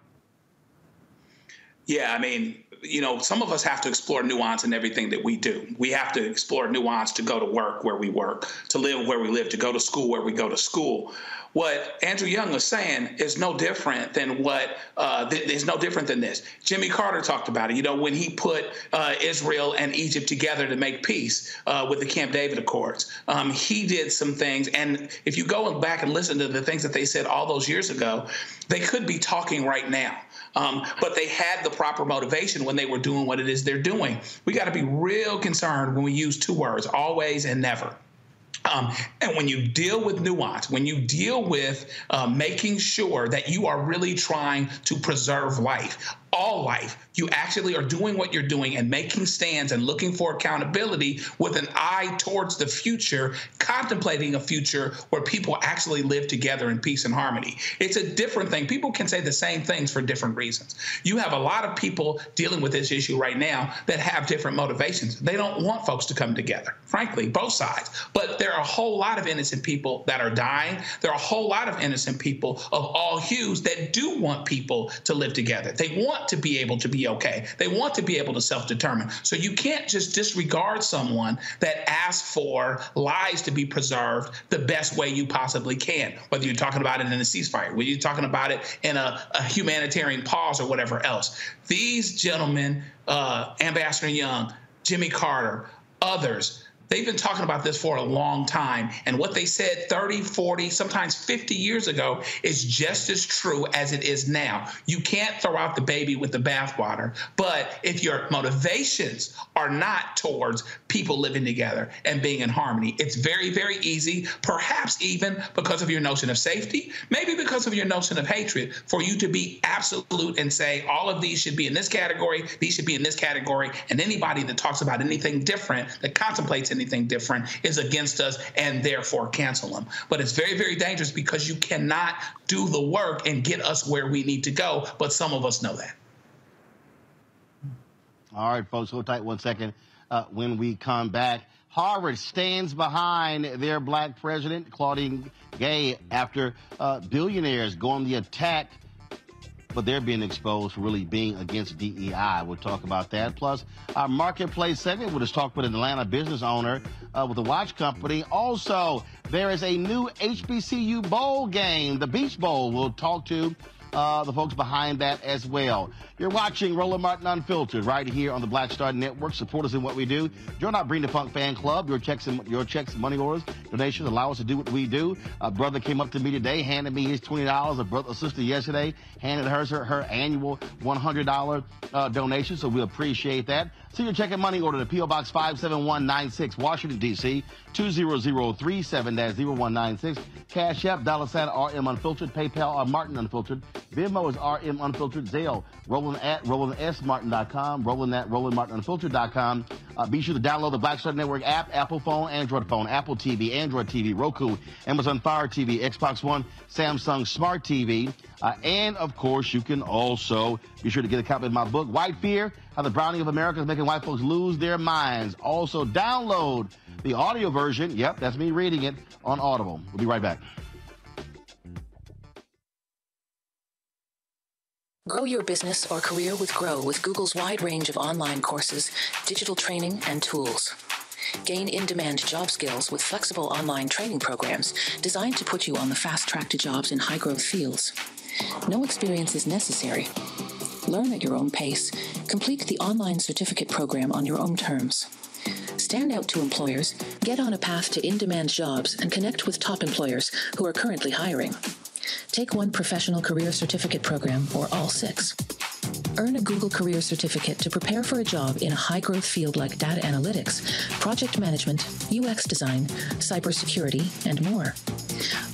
Yeah, I mean, you know, some of us have to explore nuance in everything that we do. We have to explore nuance to go to work where we work, to live where we live, to go to school where we go to school. What Andrew Young was saying is no different than what uh, th- is no different than this. Jimmy Carter talked about it. You know, when he put uh, Israel and Egypt together to make peace uh, with the Camp David Accords, um, he did some things. And if you go back and listen to the things that they said all those years ago, they could be talking right now. Um, but they had the proper motivation when they were doing what it is they're doing. We got to be real concerned when we use two words, always and never. Um, and when you deal with nuance, when you deal with uh, making sure that you are really trying to preserve life, all life, you actually are doing what you're doing and making stands and looking for accountability with an eye towards the future, contemplating a future where people actually live together in peace and harmony. It's a different thing. People can say the same things for different reasons. You have a lot of people dealing with this issue right now that have different motivations. They don't want folks to come together, frankly, both sides. But there are a whole lot of innocent people that are dying. There are a whole lot of innocent people of all hues that do want people to live together. They want want to be able to be okay. They want to be able to self determine. So you can't just disregard someone that asks for lives to be preserved the best way you possibly can, whether you're talking about it in a ceasefire, whether you're talking about it in a, a humanitarian pause or whatever else. These gentlemen, uh, Ambassador Young, Jimmy Carter, others, They've been talking about this for a long time. And what they said 30, 40, sometimes 50 years ago is just as true as it is now. You can't throw out the baby with the bathwater. But if your motivations are not towards people living together and being in harmony, it's very, very easy, perhaps even because of your notion of safety, maybe because of your notion of hatred, for you to be absolute and say all of these should be in this category, these should be in this category. And anybody that talks about anything different, that contemplates anything, anything different is against us and therefore cancel them. But it's very, very dangerous because you cannot do the work and get us where we need to go. But some of us know that. All right, folks, hold tight one second. Uh, when we come back, Harvard stands behind their black president, Claudine Gay, after uh, billionaires go on the attack but they're being exposed for really being against DEI. We'll talk about that. Plus, our marketplace segment, we'll just talk with an Atlanta business owner uh, with a watch company. Also, there is a new HBCU bowl game, the Beach Bowl. We'll talk to uh, the folks behind that as well. You're watching Roland Martin Unfiltered right here on the Black Star Network. Support us in what we do. Join our Bring the Funk fan club. Your checks and your checks, money orders, donations allow us to do what we do. A brother came up to me today, handed me his twenty dollars. A brother, a sister yesterday handed her her, her annual one hundred dollar uh, donation. So we appreciate that. See your check and money order to PO Box five seven one nine six, Washington D.C. two zero zero three seven 0196. Cash App, dollar sign RM Unfiltered. PayPal, R Martin Unfiltered. Venmo is RM Unfiltered. Zelle, Roland at RolandSMartin.com. Roland at RolandMartinUnfiltered.com. Uh, be sure to download the Black Star Network app, Apple phone, Android phone, Apple TV, Android TV, Roku, Amazon Fire TV, Xbox One, Samsung Smart TV. Uh, and of course, you can also be sure to get a copy of my book, White Fear How the Browning of America is Making White Folks Lose Their Minds. Also, download the audio version. Yep, that's me reading it on Audible. We'll be right back. Grow your business or career with Grow with Google's wide range of online courses, digital training, and tools. Gain in demand job skills with flexible online training programs designed to put you on the fast track to jobs in high growth fields. No experience is necessary. Learn at your own pace. Complete the online certificate program on your own terms. Stand out to employers, get on a path to in demand jobs, and connect with top employers who are currently hiring. Take one professional career certificate program or all six. Earn a Google Career Certificate to prepare for a job in a high growth field like data analytics, project management, UX design, cybersecurity, and more.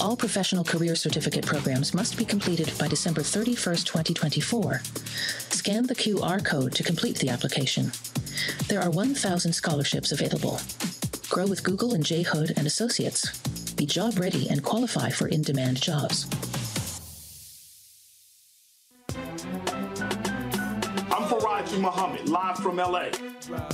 All professional career certificate programs must be completed by December 31st, 2024. Scan the QR code to complete the application. There are 1,000 scholarships available. Grow with Google and J. Hood and Associates. Be job ready and qualify for in demand jobs. I'm Faraji Muhammad, live from LA.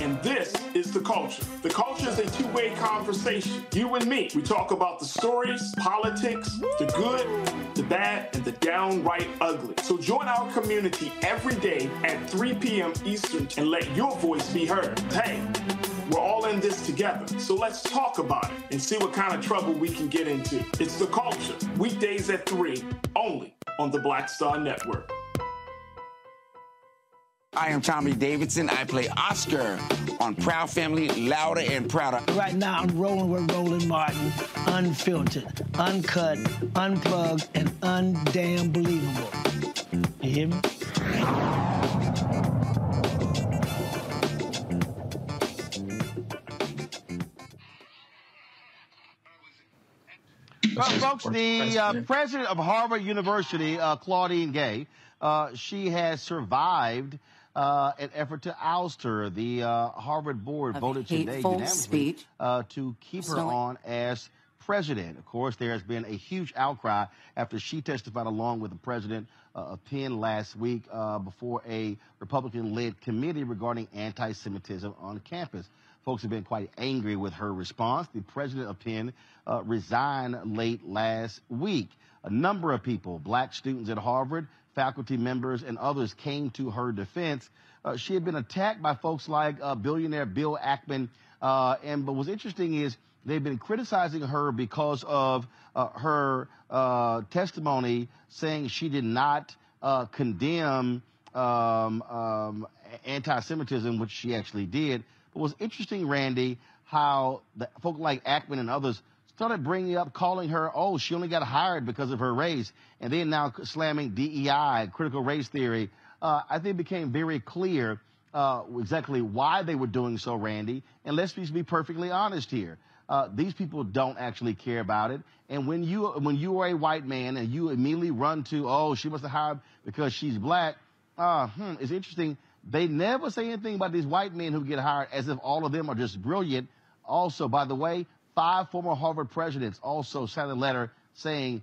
And this is The Culture. The Culture is a two way conversation. You and me. We talk about the stories, politics, the good, the bad, and the downright ugly. So join our community every day at 3 p.m. Eastern and let your voice be heard. Hey, we're all in this together. So let's talk about it and see what kind of trouble we can get into. It's The Culture, weekdays at 3, only on the Black Star Network. I am Tommy Davidson. I play Oscar on Proud Family, Louder and Prouder. Right now, I'm rolling with Roland Martin, unfiltered, uncut, unplugged, and undamn believable. You hear me? Folks, the uh, president of Harvard University, uh, Claudine Gay, uh, she has survived uh, an effort to oust her. The uh, Harvard board Of voted today unanimously speech. uh, to keep her on as president. Of course, there has been a huge outcry after she testified along with the president uh, of Penn last week uh, before a Republican-led committee regarding anti-Semitism on campus. Folks have been quite angry with her response. The president of Penn uh, resigned late last week. A number of people, black students at Harvard, faculty members, and others came to her defense. Uh, she had been attacked by folks like uh, billionaire Bill Ackman. Uh, and but what's interesting is they've been criticizing her because of uh, her uh, testimony saying she did not condemn um, um, anti-Semitism, which she actually did. But what's interesting, Randy, how the folk like Ackman and others started bringing up, calling her, oh, she only got hired because of her race, and then now slamming DEI, critical race theory. Uh, I think it became very clear uh, exactly why they were doing so, Randy. And let's just be perfectly honest here. Uh, these people don't actually care about it. And when you when you are a white man and you immediately run to, oh, she must have hired because she's black, uh, hmm, it's interesting. They never say anything about these white men who get hired as if all of them are just brilliant. Also, by the way, five former Harvard presidents also signed a letter saying.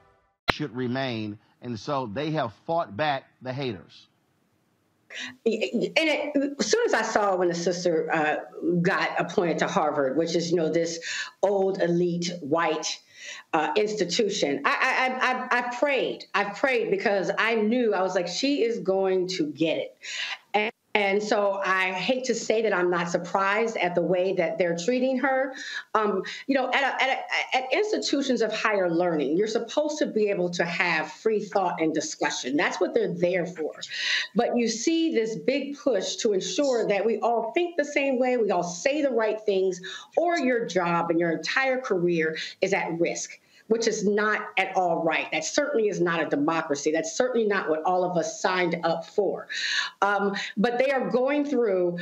should remain. And so they have fought back the haters. And it, as soon as I saw when the sister uh, got appointed to Harvard, which is you know this old elite white uh, institution, I, I, I, I prayed. I prayed because I knew I was like, she is going to get it. And so I hate to say that I'm not surprised at the way that they're treating her. Um, you know, at, a, at, a, at, institutions of higher learning, you're supposed to be able to have free thought and discussion. That's what they're there for. But you see this big push to ensure that we all think the same way, we all say the right things, or your job and your entire career is at risk which is not at all right. That certainly is not a democracy. That's certainly not what all of us signed up for. Um, but they are going through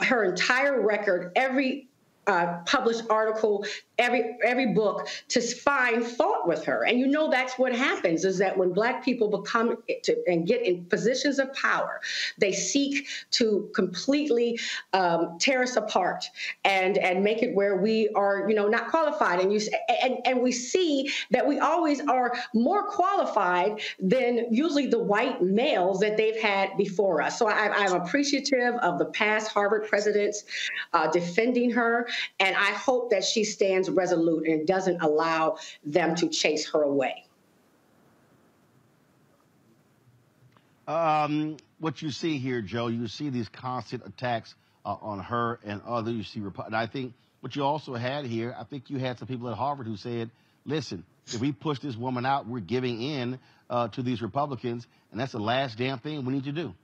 her entire record, every uh, published article, every every book to find fault with her. And you know that's what happens is that when black people become to, and get in positions of power, they seek to completely um, tear us apart and and make it where we are you know not qualified. And you and and we see that we always are more qualified than usually the white males that they've had before us. So I, am appreciative of the past Harvard presidents uh, defending her and I hope that she stands resolute and doesn't allow them to chase her away. Um, what you see here, Joe, you see these constant attacks uh, on her and others. You see, and I think what you also had here, I think you had some people at Harvard who said, listen, if we push this woman out, we're giving in uh, to these Republicans, and that's the last damn thing we need to do.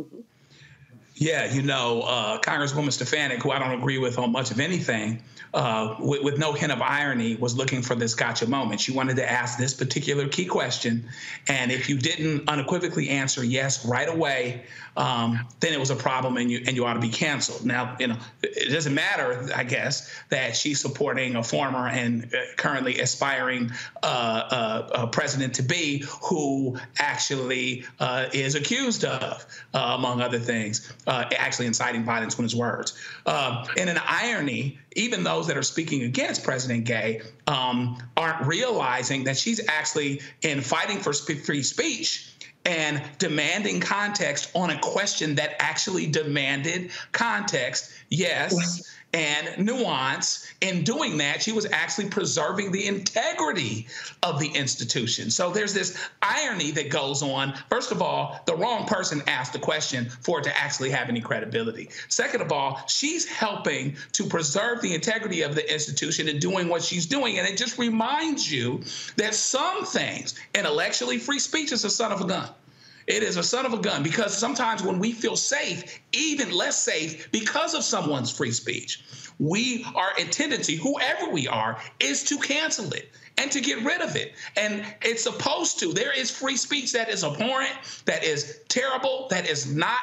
Mm-hmm. Yeah, you know, uh, Congresswoman Stefanik, who I don't agree with on much of anything, uh, with, with, no hint of irony, was looking for this gotcha moment. She wanted to ask this particular key question. And if you didn't unequivocally answer yes right away, um, then it was a problem and you and you ought to be canceled. Now, you know, it doesn't matter, I guess, that she's supporting a former and uh, currently aspiring uh, uh, uh president to be who actually is accused of, among other things, actually inciting violence with his words. Um, and an irony, even those that are speaking against President Gay um, aren't realizing that she's actually in fighting for free speech and demanding context on a question that actually demanded context. Yes. And nuance. In doing that, she was actually preserving the integrity of the institution. So there's this irony that goes on. First of all, the wrong person asked the question for it to actually have any credibility. Second of all, she's helping to preserve the integrity of the institution and doing what she's doing. And it just reminds you that some things, intellectually free speech is a son of a gun. It is a son of a gun because sometimes when we feel safe, even less safe because of someone's free speech, we our tendency, whoever we are, is to cancel it and to get rid of it. And it's supposed to. There is free speech that is abhorrent, that is terrible, that is not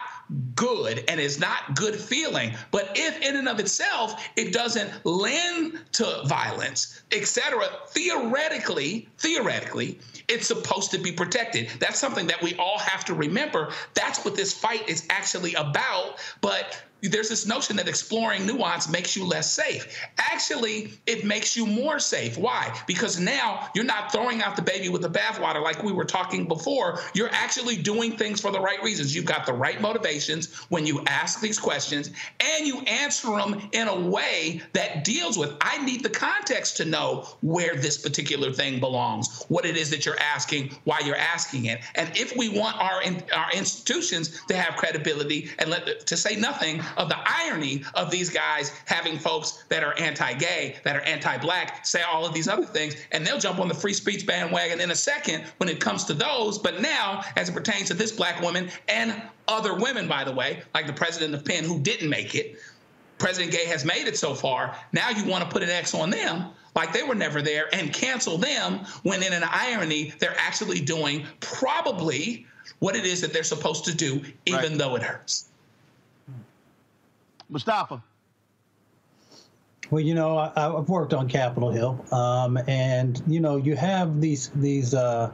good and is not good feeling. But if in and of itself it doesn't lend to violence, etc., theoretically, theoretically, it's supposed to be protected. That's something that we all have to remember. That's what this fight is actually about. But there's this notion that exploring nuance makes you less safe. Actually, it makes you more safe. Why? Because now you're not throwing out the baby with the bathwater like we were talking before. You're actually doing things for the right reasons. You've got the right motivations when you ask these questions and you answer them in a way that deals with I need the context to know where this particular thing belongs, what it is that you're asking, why you're asking it. And if we want our our institutions to have credibility and let to say nothing of the irony of these guys having folks that are anti-gay, that are anti-black, say all of these other <laughs> things, and they'll jump on the free speech bandwagon in a second when it comes to those. But now, as it pertains to this black woman and other women, by the way, like the president of Penn who didn't make it, President Gay has made it so far. Now you want to put an X on them like they were never there and cancel them when in an irony they're actually doing probably what it is that they're supposed to do even right. though it hurts Mustafa. Well, you know, I, have worked on Capitol Hill, um, and you know, you have these these uh,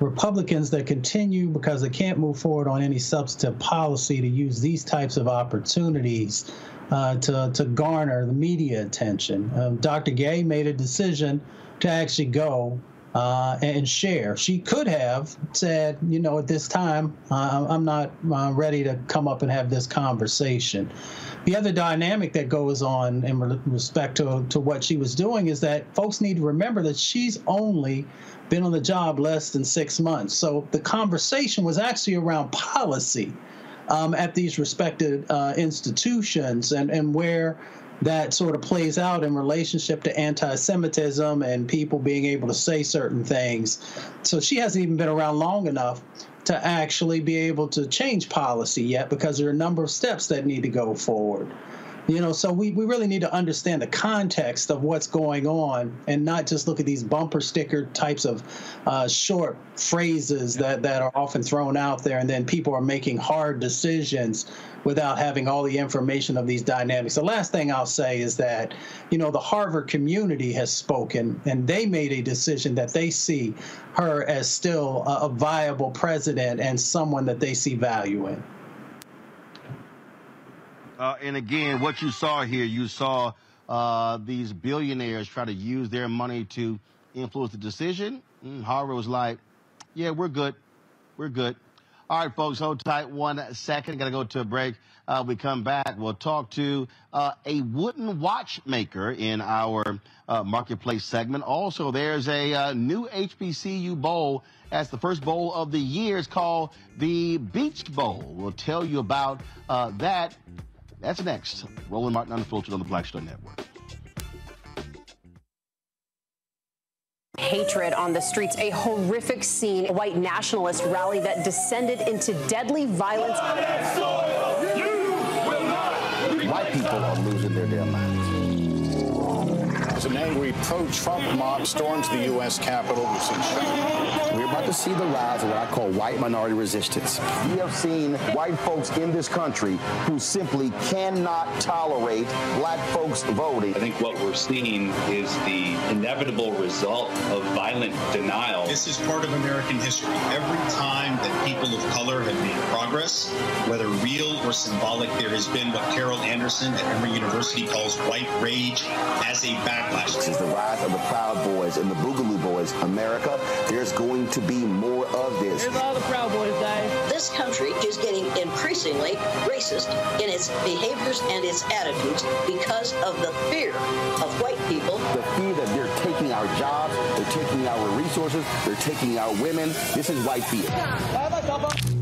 Republicans that continue because they can't move forward on any substantive policy to use these types of opportunities uh, to to garner the media attention. Um, Dr. Gay made a decision to actually go uh, and share. She could have said, you know, at this time, uh, I'm not uh, ready to come up and have this conversation. The other dynamic that goes on in respect to, to what she was doing is that folks need to remember that she's only been on the job less than six months. So the conversation was actually around policy um, at these respected uh, institutions and, and where that sort of plays out in relationship to anti-Semitism and people being able to say certain things. So she hasn't even been around long enough to actually be able to change policy yet because there are a number of steps that need to go forward. You know, so we, we really need to understand the context of what's going on and not just look at these bumper sticker types of uh, short phrases that, that are often thrown out there and then people are making hard decisions without having all the information of these dynamics. The last thing I'll say is that, you know, the Harvard community has spoken and they made a decision that they see her as still a, a viable president and someone that they see value in. Uh, and again, what you saw here, you saw uh, these billionaires try to use their money to influence the decision. Mm, Harvard was like, yeah, we're good. We're good. All right, folks, hold tight one second. Got to go to a break. Uh, we come back. We'll talk to uh, a wooden watchmaker in our uh, marketplace segment. Also, there's a uh, new HBCU bowl. That's the first bowl of the year. It's called the Beach Bowl. We'll tell you about uh, that. That's next. Roland Martin Unfiltered on the Black Star Network. hatred on the streets. A horrific scene, a white nationalist rally that descended into deadly violence. White people are losing their damn minds. As an angry pro-Trump mob storms the U.S. Capitol, we're about to see the rise of what I call white minority resistance. We have seen white folks in this country who simply cannot tolerate black folks voting. I think what we're seeing is the inevitable result of violent denial. This is part of American history. Every time that people of color have made progress, whether real or symbolic, there has been what Carol Anderson at Emory University calls white rage as a backlash. this is the rise of the Proud Boys and the Boogaloo Boys. America, there's going to be more of this. Here's all the Proud Boys, guys. This country is getting increasingly racist in its behaviors and its attitudes because of the fear of white people. The fear that they're taking our jobs, they're taking our resources, they're taking our women. This is white fear.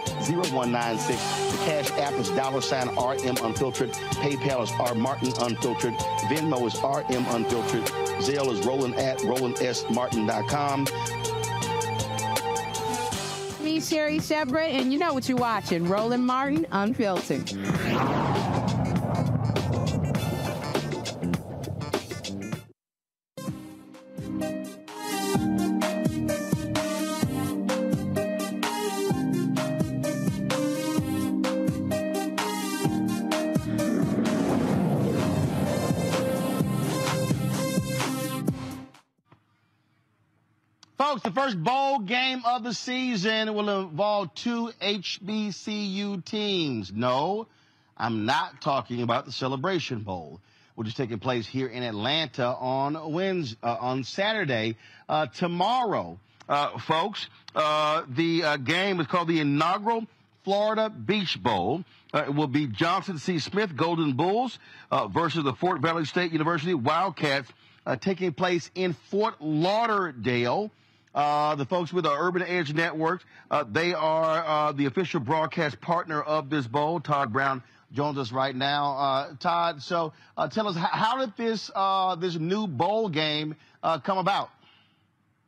0196. The Cash App is dollar sign RM Unfiltered. PayPal is R Martin Unfiltered. Venmo is RM Unfiltered. Zelle is Roland at RolandSMartin.com. Me, Sherri Shepherd, and you know what you're watching Roland Martin Unfiltered. The first bowl game of the season will involve two HBCU teams. No, I'm not talking about the Celebration Bowl, which is taking place here in Atlanta on Wednesday, uh, on Saturday, uh, tomorrow. Uh, folks, uh, the uh, game is called the inaugural Florida Beach Bowl. Uh, it will be Johnson C. Smith Golden Bulls versus the Fort Valley State University Wildcats, taking place in Fort Lauderdale. Uh, the folks with the Urban Edge Network, uh, they are uh, the official broadcast partner of this bowl. Todd Brown joins us right now. Uh, Todd, so uh, tell us, how, did this this new bowl game come about?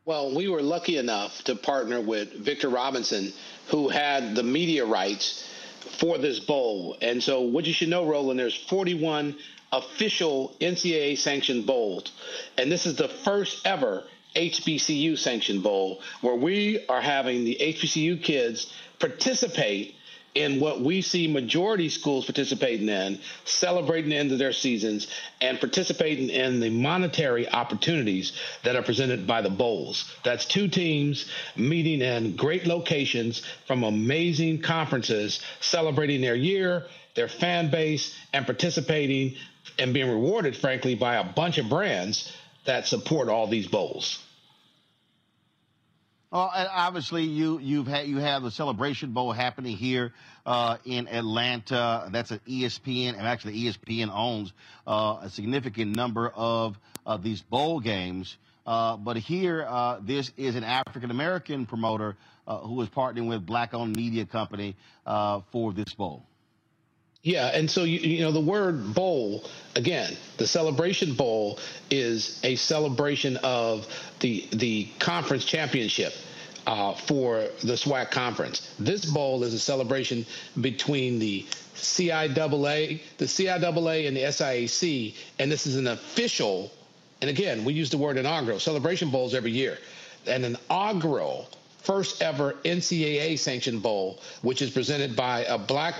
Well, we were lucky enough to partner with Victor Robinson, who had the media rights for this bowl. And so, what you should know, Roland, there's 41 official NCAA sanctioned bowls, and this is the first ever HBCU sanctioned bowl where we are having the HBCU kids participate in what we see majority schools participating in, celebrating the end of their seasons, and participating in the monetary opportunities that are presented by the bowls. That's two teams meeting in great locations from amazing conferences, celebrating their year, their fan base, and participating and being rewarded, frankly, by a bunch of brands that support all these bowls. Well, obviously, you you've had you have the Celebration Bowl happening here uh, in Atlanta. That's an ESPN, and actually ESPN owns uh, a significant number of uh, these bowl games. Uh, but here, uh, this is an African American promoter uh, who is partnering with Black-owned media company for this bowl. Yeah, and so you, you know the word bowl again, the celebration bowl is a celebration of the the conference championship. Uh, for the SWAC conference. This bowl is a celebration between the CIAA, the CIAA, and the SIAC, and this is an official. And again, we use the word inaugural. Celebration bowls every year, and an inaugural first ever NCAA sanctioned bowl, which is presented by a black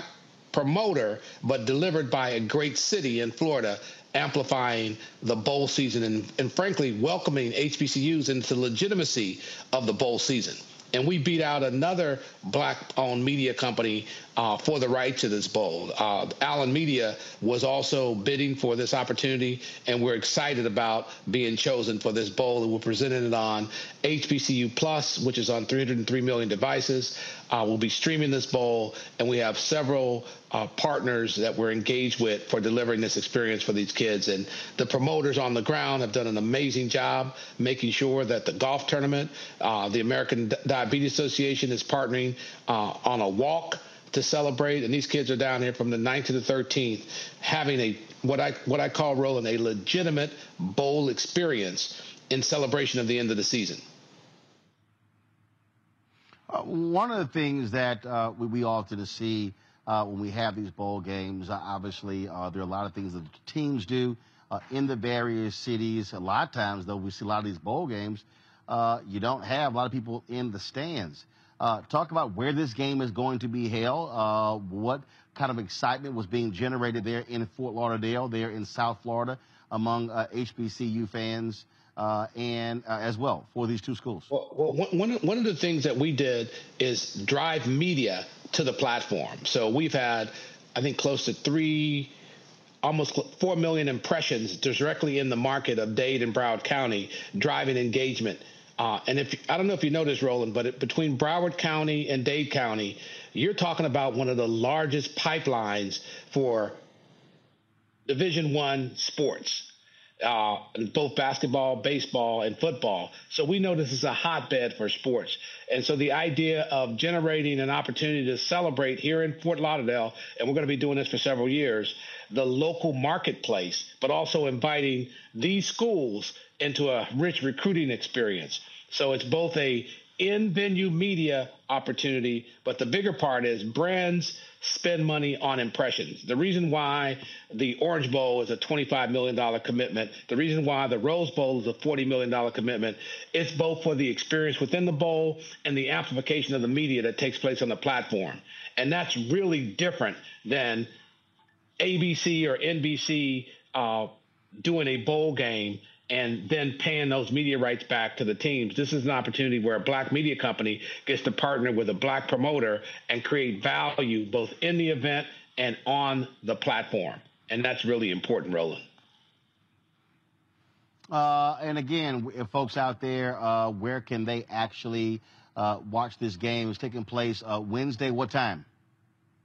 promoter, but delivered by a great city in Florida, amplifying the bowl season and, and frankly welcoming HBCUs into the legitimacy of the bowl season. And we beat out another black-owned media company uh, for the right to this bowl. Uh, Allen Media was also bidding for this opportunity, and we're excited about being chosen for this bowl. And we're presenting it on HBCU Plus, which is on 303 million devices. Uh, we'll be streaming this bowl, and we have several uh, partners that we're engaged with for delivering this experience for these kids. And the promoters on the ground have done an amazing job making sure that the golf tournament, uh, the American Diabetes Association is partnering uh, on a walk to celebrate, and these kids are down here from the 9th to the 13th, having a what I what I call Roland a legitimate bowl experience in celebration of the end of the season. Uh, one of the things that uh, we, we often see uh, when we have these bowl games, uh, obviously, uh, there are a lot of things that teams do uh, in the various cities. A lot of times, though, we see a lot of these bowl games. you don't have a lot of people in the stands. Talk about where this game is going to be held. what kind of excitement was being generated there in Fort Lauderdale, there in South Florida, among uh, HBCU fans uh, and uh, as well for these two schools? Well, well one, one of the things that we did is drive media to the platform. So we've had, I think, close to three, almost four million impressions directly in the market of Dade and Broward County, driving engagement. Uh, and if I don't know if you this, Roland, but it, between Broward County and Dade County, you're talking about one of the largest pipelines for Division One sports uh, both basketball, baseball, and football. So we know this is a hotbed for sports. And so the idea of generating an opportunity to celebrate here in Fort Lauderdale, and we're going to be doing this for several years, the local marketplace, but also inviting these schools into a rich recruiting experience. So it's both a in-venue media opportunity, but the bigger part is brands spend money on impressions. The reason why the Orange Bowl is a $25 million commitment, the reason why the Rose Bowl is a $40 million commitment, it's both for the experience within the bowl and the amplification of the media that takes place on the platform. And that's really different than ABC or NBC uh, doing a bowl game and then paying those media rights back to the teams. This is an opportunity where a black media company gets to partner with a black promoter and create value both in the event and on the platform. And that's really important, Roland. Uh, and again, folks out there, uh, where can they actually uh, watch this game? It's taking place uh, Wednesday. What time?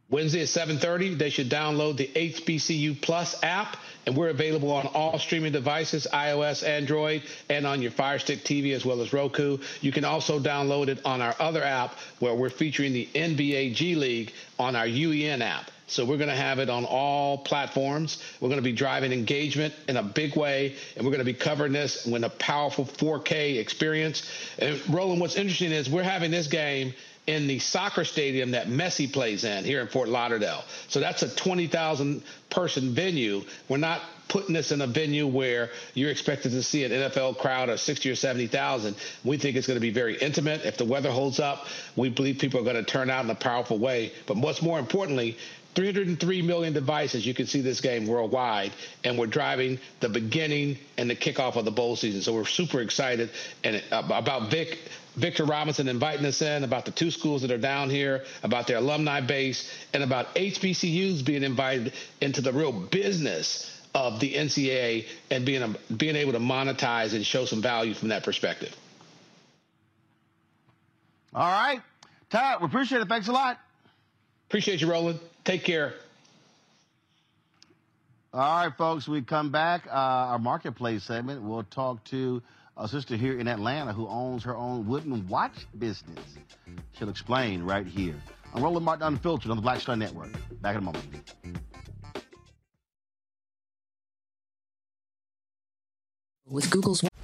Wednesday at 7:30. They should download the HBCU Plus app, and we're available on all streaming devices, iOS, Android, and on your Fire Stick TV as well as Roku. You can also download it on our other app where we're featuring the NBA G League on our UEN app. So we're going to have it on all platforms. We're going to be driving engagement in a big way, and we're going to be covering this with a powerful 4K experience. And Roland, what's interesting is we're having this game in the soccer stadium that Messi plays in here in Fort Lauderdale. So that's a 20,000 person venue. We're not putting this in a venue where you're expected to see an NFL crowd of 60 or 70,000. We think it's going to be very intimate. If the weather holds up, we believe people are going to turn out in a powerful way. But what's more importantly, 303 million devices. You can see this game worldwide, and we're driving the beginning and the kickoff of the bowl season. So we're super excited and uh, about Vic Victor Robinson inviting us in, about the two schools that are down here, about their alumni base, and about HBCUs being invited into the real business of the NCAA and being being able to monetize and show some value from that perspective. All right, Todd, we appreciate it. Thanks a lot. Appreciate you, Roland. Take care. All right, folks, we come back. Uh, our marketplace segment. We'll talk to a sister here in Atlanta who owns her own wooden watch business. She'll explain right here. I'm Roland Martin Unfiltered on the Black Star Network. Back in a moment. With Google's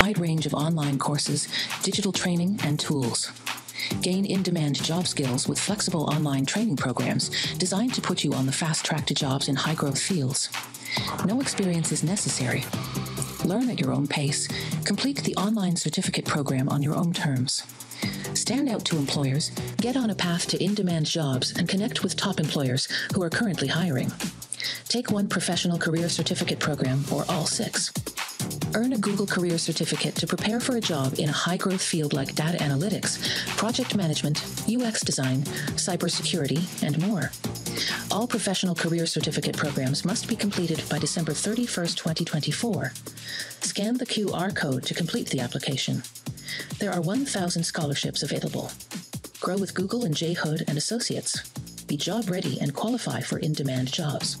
Wide range of online courses, digital training, and tools. Gain in demand job skills with flexible online training programs designed to put you on the fast track to jobs in high growth fields. No experience is necessary. Learn at your own pace. Complete the online certificate program on your own terms. Stand out to employers, get on a path to in demand jobs, and connect with top employers who are currently hiring. Take one professional career certificate program or all six. Earn a Google Career Certificate to prepare for a job in a high growth field like data analytics, project management, UX design, cybersecurity, and more. All professional career certificate programs must be completed by December 31st, 2024. Scan the QR code to complete the application. There are 1,000 scholarships available. Grow with Google and J. Hood and Associates. Be job ready and qualify for in demand jobs.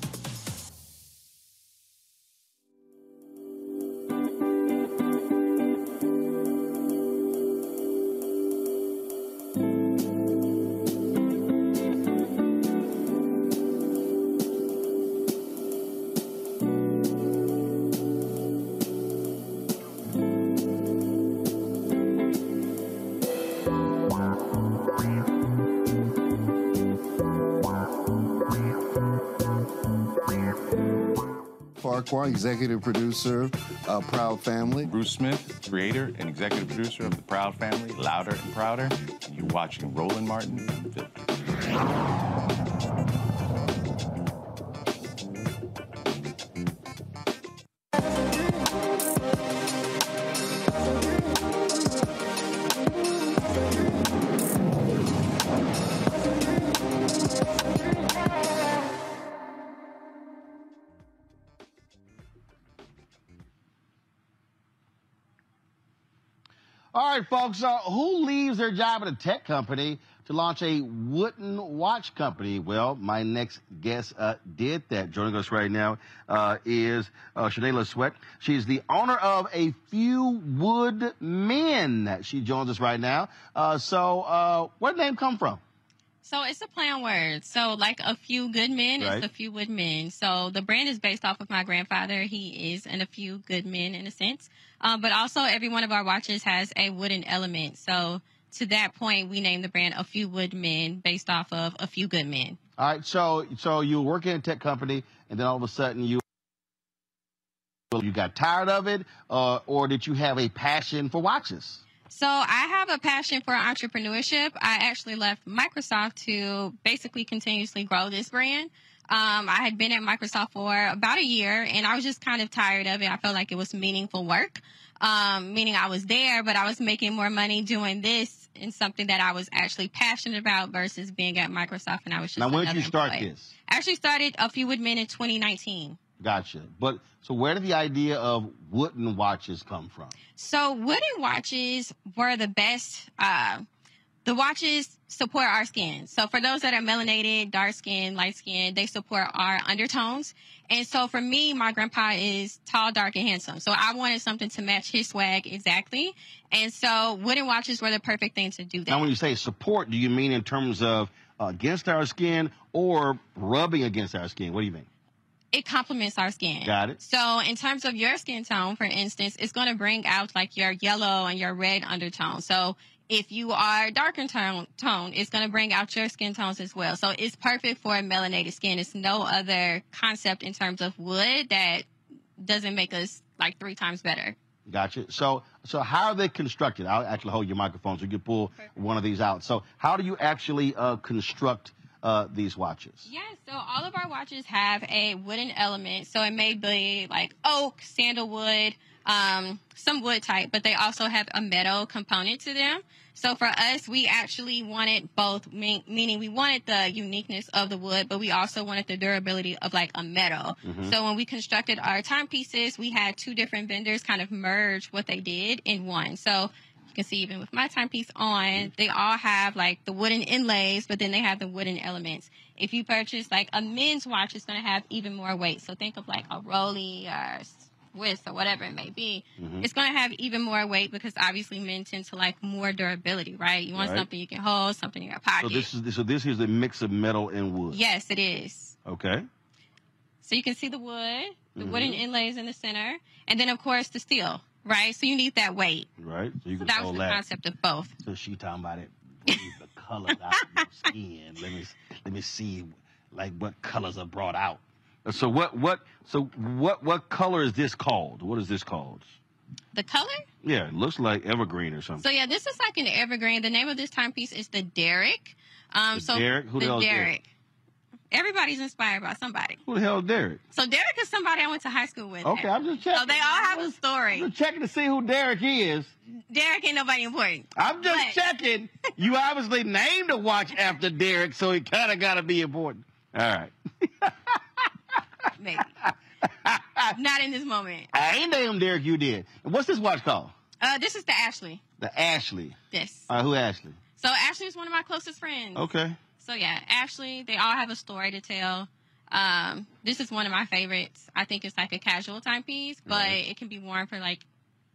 Executive producer of Proud Family. Bruce Smith, creator and executive producer of The Proud Family, Louder and Prouder. And you're watching Roland Martin folks. Uh, who leaves their job at a tech company to launch a wooden watch company? Well, my next guest uh, did that. Joining us right now uh, is uh, Sweat. She's the owner of A Few Wood Men. She joins us right now. Uh, so, uh, where did the name come from? So it's a play on words. So like a few good men Right. is a few wood men. So the brand is based off of my grandfather. He is in a few good men in a sense. Um, but also every one of our watches has a wooden element. So to that point, we named the brand a few wood men based off of a few good men. All right. So, so you were working in a tech company, and then all of a sudden you you got tired of it, uh, or did you have a passion for watches? So I have a passion for entrepreneurship. I actually left Microsoft to basically continuously grow this brand. Um, I had been at Microsoft for about a year and I was just kind of tired of it. I felt like it was meaningful work. Um, meaning I was there, but I was making more money doing this in something that I was actually passionate about versus being at Microsoft and I was just Now, when did you start employee. this? I actually started A Few Wood Men in 2019. Gotcha. But so where did the idea of wooden watches come from? So wooden watches were the best. Uh, the watches support our skin. So for those that are melanated, dark skin, light skin, they support our undertones. And so for me, my grandpa is tall, dark, and handsome. So I wanted something to match his swag exactly. And so wooden watches were the perfect thing to do that. Now, when you say support, do you mean in terms of uh, against our skin or rubbing against our skin? What do you mean? It complements our skin. Got it. So in terms of your skin tone, for instance, it's going to bring out like your yellow and your red undertone. So if you are darker tone, tone it's going to bring out your skin tones as well. So it's perfect for melanated skin. It's no other concept in terms of wood that doesn't make us like three times better. Gotcha. So, so how are they constructed? I'll actually hold your microphone so you can pull one of these out. So, how do you actually uh, construct uh, these watches? Yes, so all of our watches have a wooden element. So it may be like oak, sandalwood, um, some wood type, but they also have a metal component to them. So for us, we actually wanted both, meaning we wanted the uniqueness of the wood, but we also wanted the durability of like a metal. Mhm. So when we constructed our timepieces, we had two different vendors kind of merge what they did in one. So you can see even with my timepiece on, they all have like the wooden inlays, but then they have the wooden elements. If you purchase like a men's watch, it's going to have even more weight. So think of like a Rolly or Swiss or whatever it may be. Mhm. It's going to have even more weight because obviously men tend to like more durability, right? You want Right. something you can hold, something in your pocket. So this is so this is the mix of metal and wood. yes, it is. Okay. So you can see the wood, the Mhm. wooden inlays in the center, and then of course the steel, right? So you need that weight. Right. So you So can that was the that. concept of both. So she talking about it. The colors out of your skin? Let me let me see like what colors are brought out. So what what so what what color is this called? What is this called? The color? Yeah, it looks like evergreen or something. So yeah, this is like an evergreen. The name of this timepiece is the Derrick. Um, The so Derrick? Who the the hell is Derrick? Derrick. Everybody's inspired by somebody. Who the hell is Derek? So Derek is somebody I went to high school with. Okay, I'm just checking. So they all have a story. I'm checking to see who Derek is. Derek ain't nobody important. I'm just checking. <laughs> You obviously named a watch after Derek, so he kind of got to be important. All right. Maybe. Not in this moment. I ain't named Derek. You did. What's this watch called? Uh, this is the Ashley. The Ashley. Yes. Right, who Ashley? So Ashley is one of my closest friends. Okay. So yeah, Ashley, they all have a story to tell. Um, this is one of my favorites. I think it's like a casual timepiece, but Right. it can be worn for like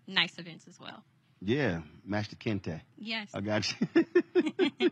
nice events as well. Yeah, Master Kente. Yes. I got you. <laughs>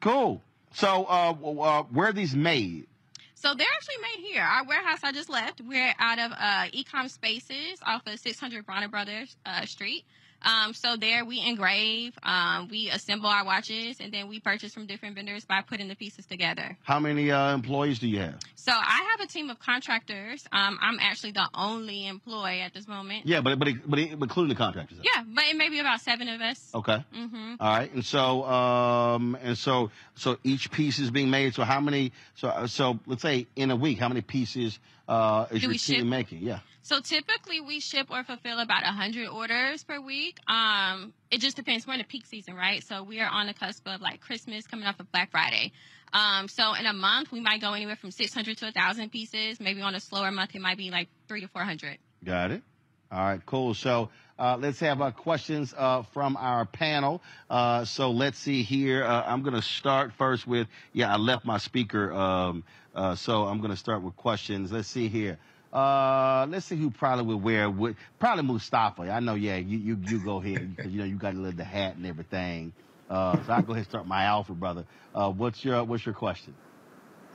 cool. So, uh, uh, where are these made? So they're actually made here. Our warehouse I just left. We're out of uh, Ecom Spaces off of 600 Bronner Brothers uh, Street. Um, so there we engrave, um, we assemble our watches, and then we purchase from different vendors by putting the pieces together. How many uh, employees do you have? So I have a team of contractors. Um, I'm actually the only employee at this moment. Yeah, but but it, but, it, including the contractors. Yeah, but it may be about seven of us. Okay. Mm-hmm. All right, and so um and so so each piece is being made. So how many? So uh, so let's say in a week, how many pieces uh is Do your we team ship? making? Yeah. So typically we ship or fulfill about 100 orders per week. Um, it just depends. We're in the peak season, right? So we are on the cusp of like Christmas coming off of Black Friday. Um, so in a month we might go anywhere from 600 to 1,000 pieces. Maybe on a slower month it might be like three to 400. Got it. All right, cool. So uh, let's have uh, questions uh, from our panel. Uh, so let's see here. Uh, I'm going to start first with, yeah, I left my speaker. Um, uh, so I'm going to start with questions. Let's see here. Uh, let's see who probably would wear, would, probably Mustafa. I know, yeah, you, you, you go ahead because, you know, you got to live the hat and everything. Uh, so I'll go ahead and start my alpha, brother. Uh, what's your, what's your question?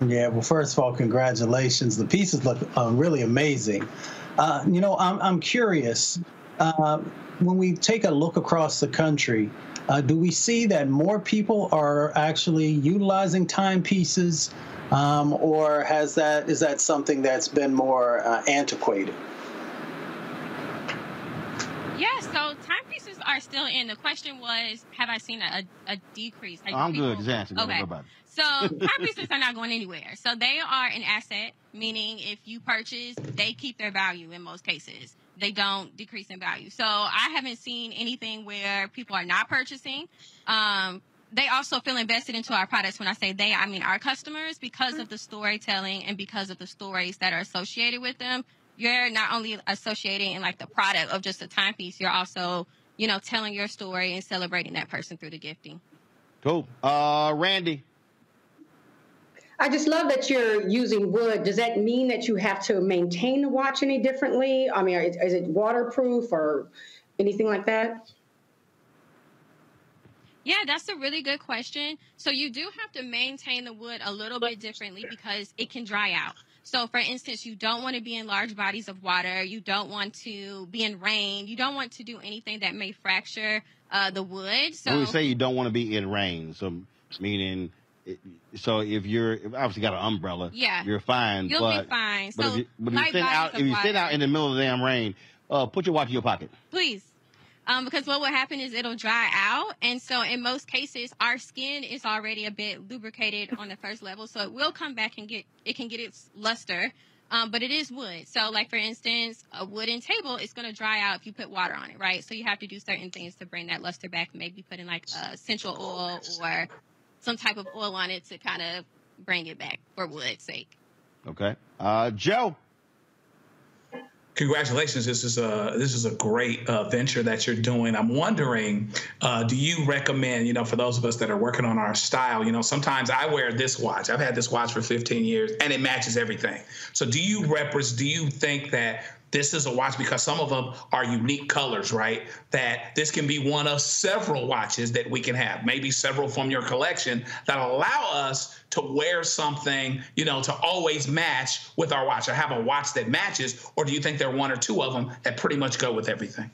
Yeah, well, first of all, congratulations. The pieces look uh, really amazing. Uh, you know, I'm, I'm curious. Uh, when we take a look across the country, uh, do we see that more people are actually utilizing timepieces, um, or has that is that something that's been more uh, antiquated? Yeah, so timepieces are still in. The question was, have I seen a, a decrease? Like, I'm people- good. Just answer. Okay. So timepieces are not going anywhere. So they are an asset, meaning if you purchase, they keep their value in most cases. They don't decrease in value. So I haven't seen anything where people are not purchasing. Um, they also feel invested into our products. When I say they, I mean our customers because of the storytelling and because of the stories that are associated with them. You're not only associating in like the product of just a timepiece, you're also, you know, telling your story and celebrating that person through the gifting. Cool. Uh, Randy. I just love that you're using wood. Does that mean that you have to maintain the watch any differently? I mean, is, is it waterproof or anything like that? Yeah, that's a really good question. So you do have to maintain the wood a little bit differently because it can dry out. So for instance, you don't want to be in large bodies of water. You don't want to be in rain. You don't want to do anything that may fracture uh, the wood. So when we say you don't want to be in rain, so meaning, so if you're if obviously got an umbrella, Yeah. you're fine. You'll but, be fine. But So if you, but if sitting bodies out, if sitting water. out in the middle of the damn rain, uh, put your watch in your pocket. Please. Um, because what will happen is it'll dry out. And so in most cases, our skin is already a bit lubricated on the first level. So it will come back and get, it can get its luster. Um, but it is wood. So, like for instance, a wooden table is going to dry out if you put water on it, right? So you have to do certain things to bring that luster back. Maybe putting like essential oil or some type of oil on it to kind of bring it back for wood's sake. Okay, uh, Joe. Congratulations! This is a this is a great uh, venture that you're doing. I'm wondering, uh, do you recommend, you know, for those of us that are working on our style, you know, sometimes I wear this watch. I've had this watch for 15 years, and it matches everything. So, do you represent? Do you think that this is a watch because some of them are unique colors, right? That this can be one of several watches that we can have, maybe several from your collection that allow us to wear something, you know, to always match with our watch or have a watch that matches? Or do you think there are one or two of them that pretty much go with everything?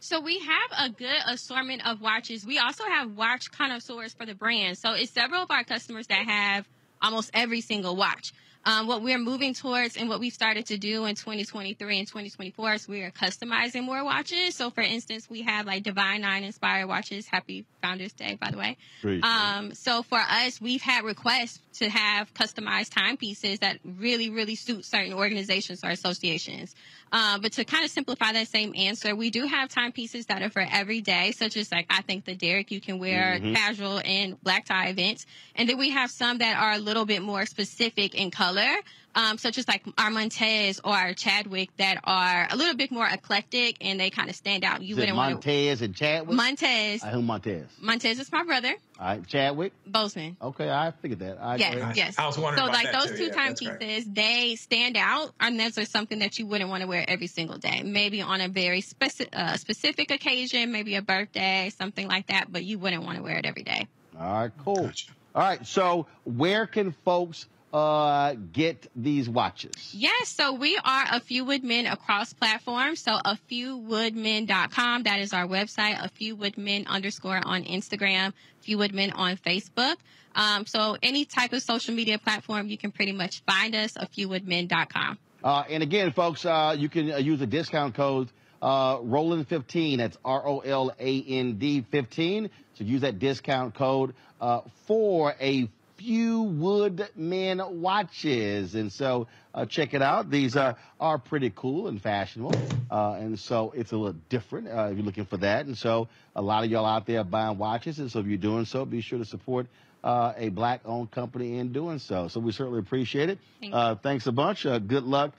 So we have a good assortment of watches. We also have watch connoisseurs for the brand. So it's several of our customers that have almost every single watch. Um, what we're moving towards and what we started to do in 2023 and 2024 is we are customizing more watches. So, for instance, we have like Divine Nine inspired watches. Happy Founders Day, by the way. Great. Um, so for us, we've had requests to have customized timepieces that really, really suit certain organizations or associations. Uh, but to kind of simplify that same answer, we do have timepieces that are for every day, such as like I think the Derek you can wear mm-hmm. casual and black tie events, and then we have some that are a little bit more specific in color um, such as like our Montez or our Chadwick that are a little bit more eclectic and they kind of stand out. You is wouldn't want Montez and Chadwick. Montez. Uh, who Montez? Montez is my brother. All right, Chadwick. Bozeman. Okay, I figured that. I yes, yes. I was wondering. So like those too. two yeah, timepieces, they stand out, and those are something that you wouldn't want to wear every single day. Maybe on a very specific uh, specific occasion, maybe a birthday, something like that. But you wouldn't want to wear it every day. All right, cool. Gotcha. All right, so where can folks uh, get these watches? Yes, so we are a few woodmen across platforms. So a few woodmen.com, that is our website, a few woodmen underscore on Instagram, few woodmen on Facebook. Um, so any type of social media platform, you can pretty much find us, a few woodmen.com. Uh, and again, folks, uh, you can uh, use the discount code uh, Roland 15. That's R O L A N D 15. So use that discount code uh, for a few Woodmen watches. And so uh, check it out. These uh, are pretty cool and fashionable. Uh, and so it's a little different uh, if you're looking for that. And so a lot of y'all out there buying watches. And so if you're doing so, be sure to support uh, a black owned company in doing so. So we certainly appreciate it. Thank uh, thanks a bunch. good luck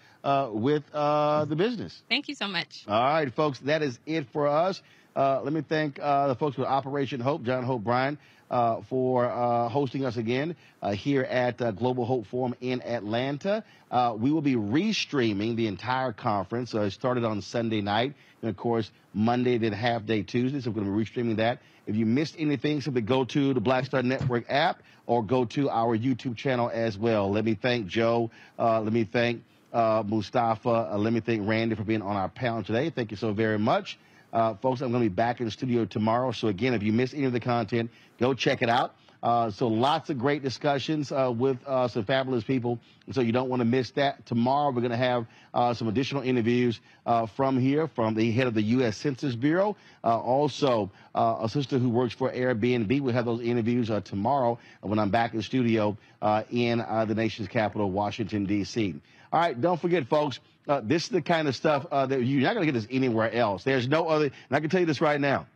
with the business. Thank you so much. All right, folks, that is it for us. let me thank the folks with Operation Hope, John Hope Bryant uh, for uh, hosting us again uh, here at uh, Global Hope Forum in Atlanta. Uh, we will be restreaming the entire conference. So it started on Sunday night, and of course, Monday, then half day Tuesday. So we're going to be restreaming that. If you missed anything, simply go to the Black Star Network app or go to our YouTube channel as well. Let me thank Joe. let me thank Mustafa. let me thank Randy for being on our panel today. Thank you so very much. Uh, folks, I'm going to be back in the studio tomorrow. So, again, if you miss any of the content, go check it out. Uh, so, lots of great discussions uh, with uh, some fabulous people. So, you don't want to miss that. Tomorrow, we're going to have uh, some additional interviews uh, from here from the head of the U.S. Census Bureau. also, a sister who works for Airbnb. We'll have those interviews tomorrow when I'm back in the studio in the nation's capital, Washington, D.C. All right, don't forget, folks. Uh, this is the kind of stuff uh, that you're not going to get this anywhere else. There's no other, and I can tell you this right now.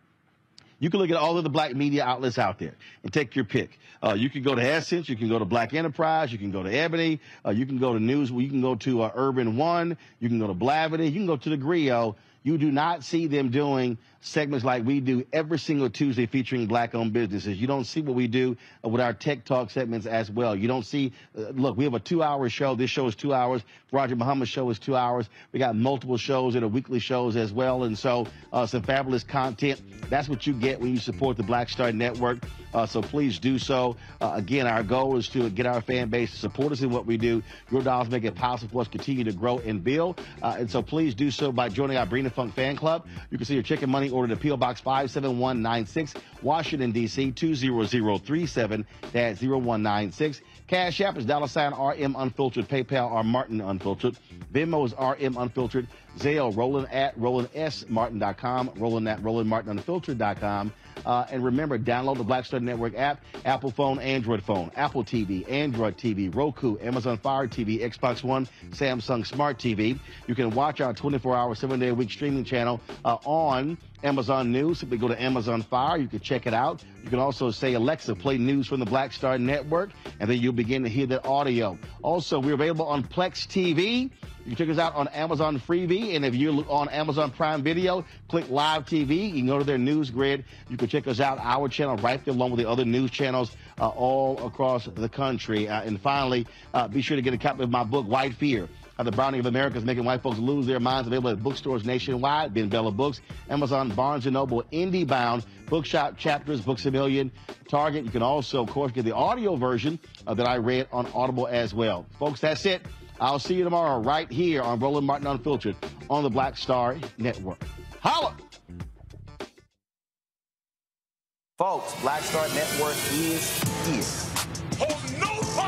You can look at all of the black media outlets out there and take your pick. Uh, you can go to Essence, you can go to Black Enterprise, you can go to Ebony, uh, you can go to News, you can go to uh, Urban One, you can go to Blavity, you can go to the Grio. You do not see them doing segments like we do every single Tuesday featuring black owned businesses. You don't see what we do with our tech talk segments as well. You don't see, uh, look, we have a two hour show. This show is two hours. Roger Muhammad's show is two hours. We got multiple shows and a weekly shows as well. And so uh, some fabulous content. That's what you get when you support the Black Star Network. Uh, so please do so. Uh, again, our goal is to get our fan base to support us in what we do. Your dollars make it possible for us to continue to grow and build. Uh, and so please do so by joining our Bring the Funk fan club. You can see your chicken money order to P.O. Box 57196, Washington, D.C. 20037. That's 0196. Cash App is dollar sign RM Unfiltered. PayPal R Martin Unfiltered. Venmo is RM Unfiltered. Zelle, Roland at RolandSMartin.com. Roland at RolandMartinUnfiltered.com. Uh, and remember, download the Black Star Network app, Apple phone, Android phone, Apple TV, Android TV, Roku, Amazon Fire TV, Xbox One, Samsung Smart TV. You can watch our 24-hour, seven-day-a-week streaming channel uh, on Amazon News. Simply go to Amazon Fire. You can check it out. You can also say, Alexa, play news from the Black Star Network, and then you'll begin to hear that audio. Also, we're available on Plex TV. You can check us out on Amazon Freevee. and if you're on Amazon Prime Video, click Live TV. You can go to their news grid. You can check us out, our channel, right there, along with the other news channels uh, all across the country. Uh, and finally, uh, be sure to get a copy of my book, White Fear. How the Browning of America is making white folks lose their minds. Available at bookstores nationwide, Ben Bella Books, Amazon, Barnes & Noble, IndieBound, Bookshop, Chapters, Books A Million, Target. You can also, of course, get the audio version that I read on Audible as well. Folks, that's it. I'll see you tomorrow right here on Roland Martin Unfiltered on the Black Star Network. Holla! Folks, Black Star Network is here. Hold no punches.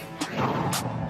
Thank you.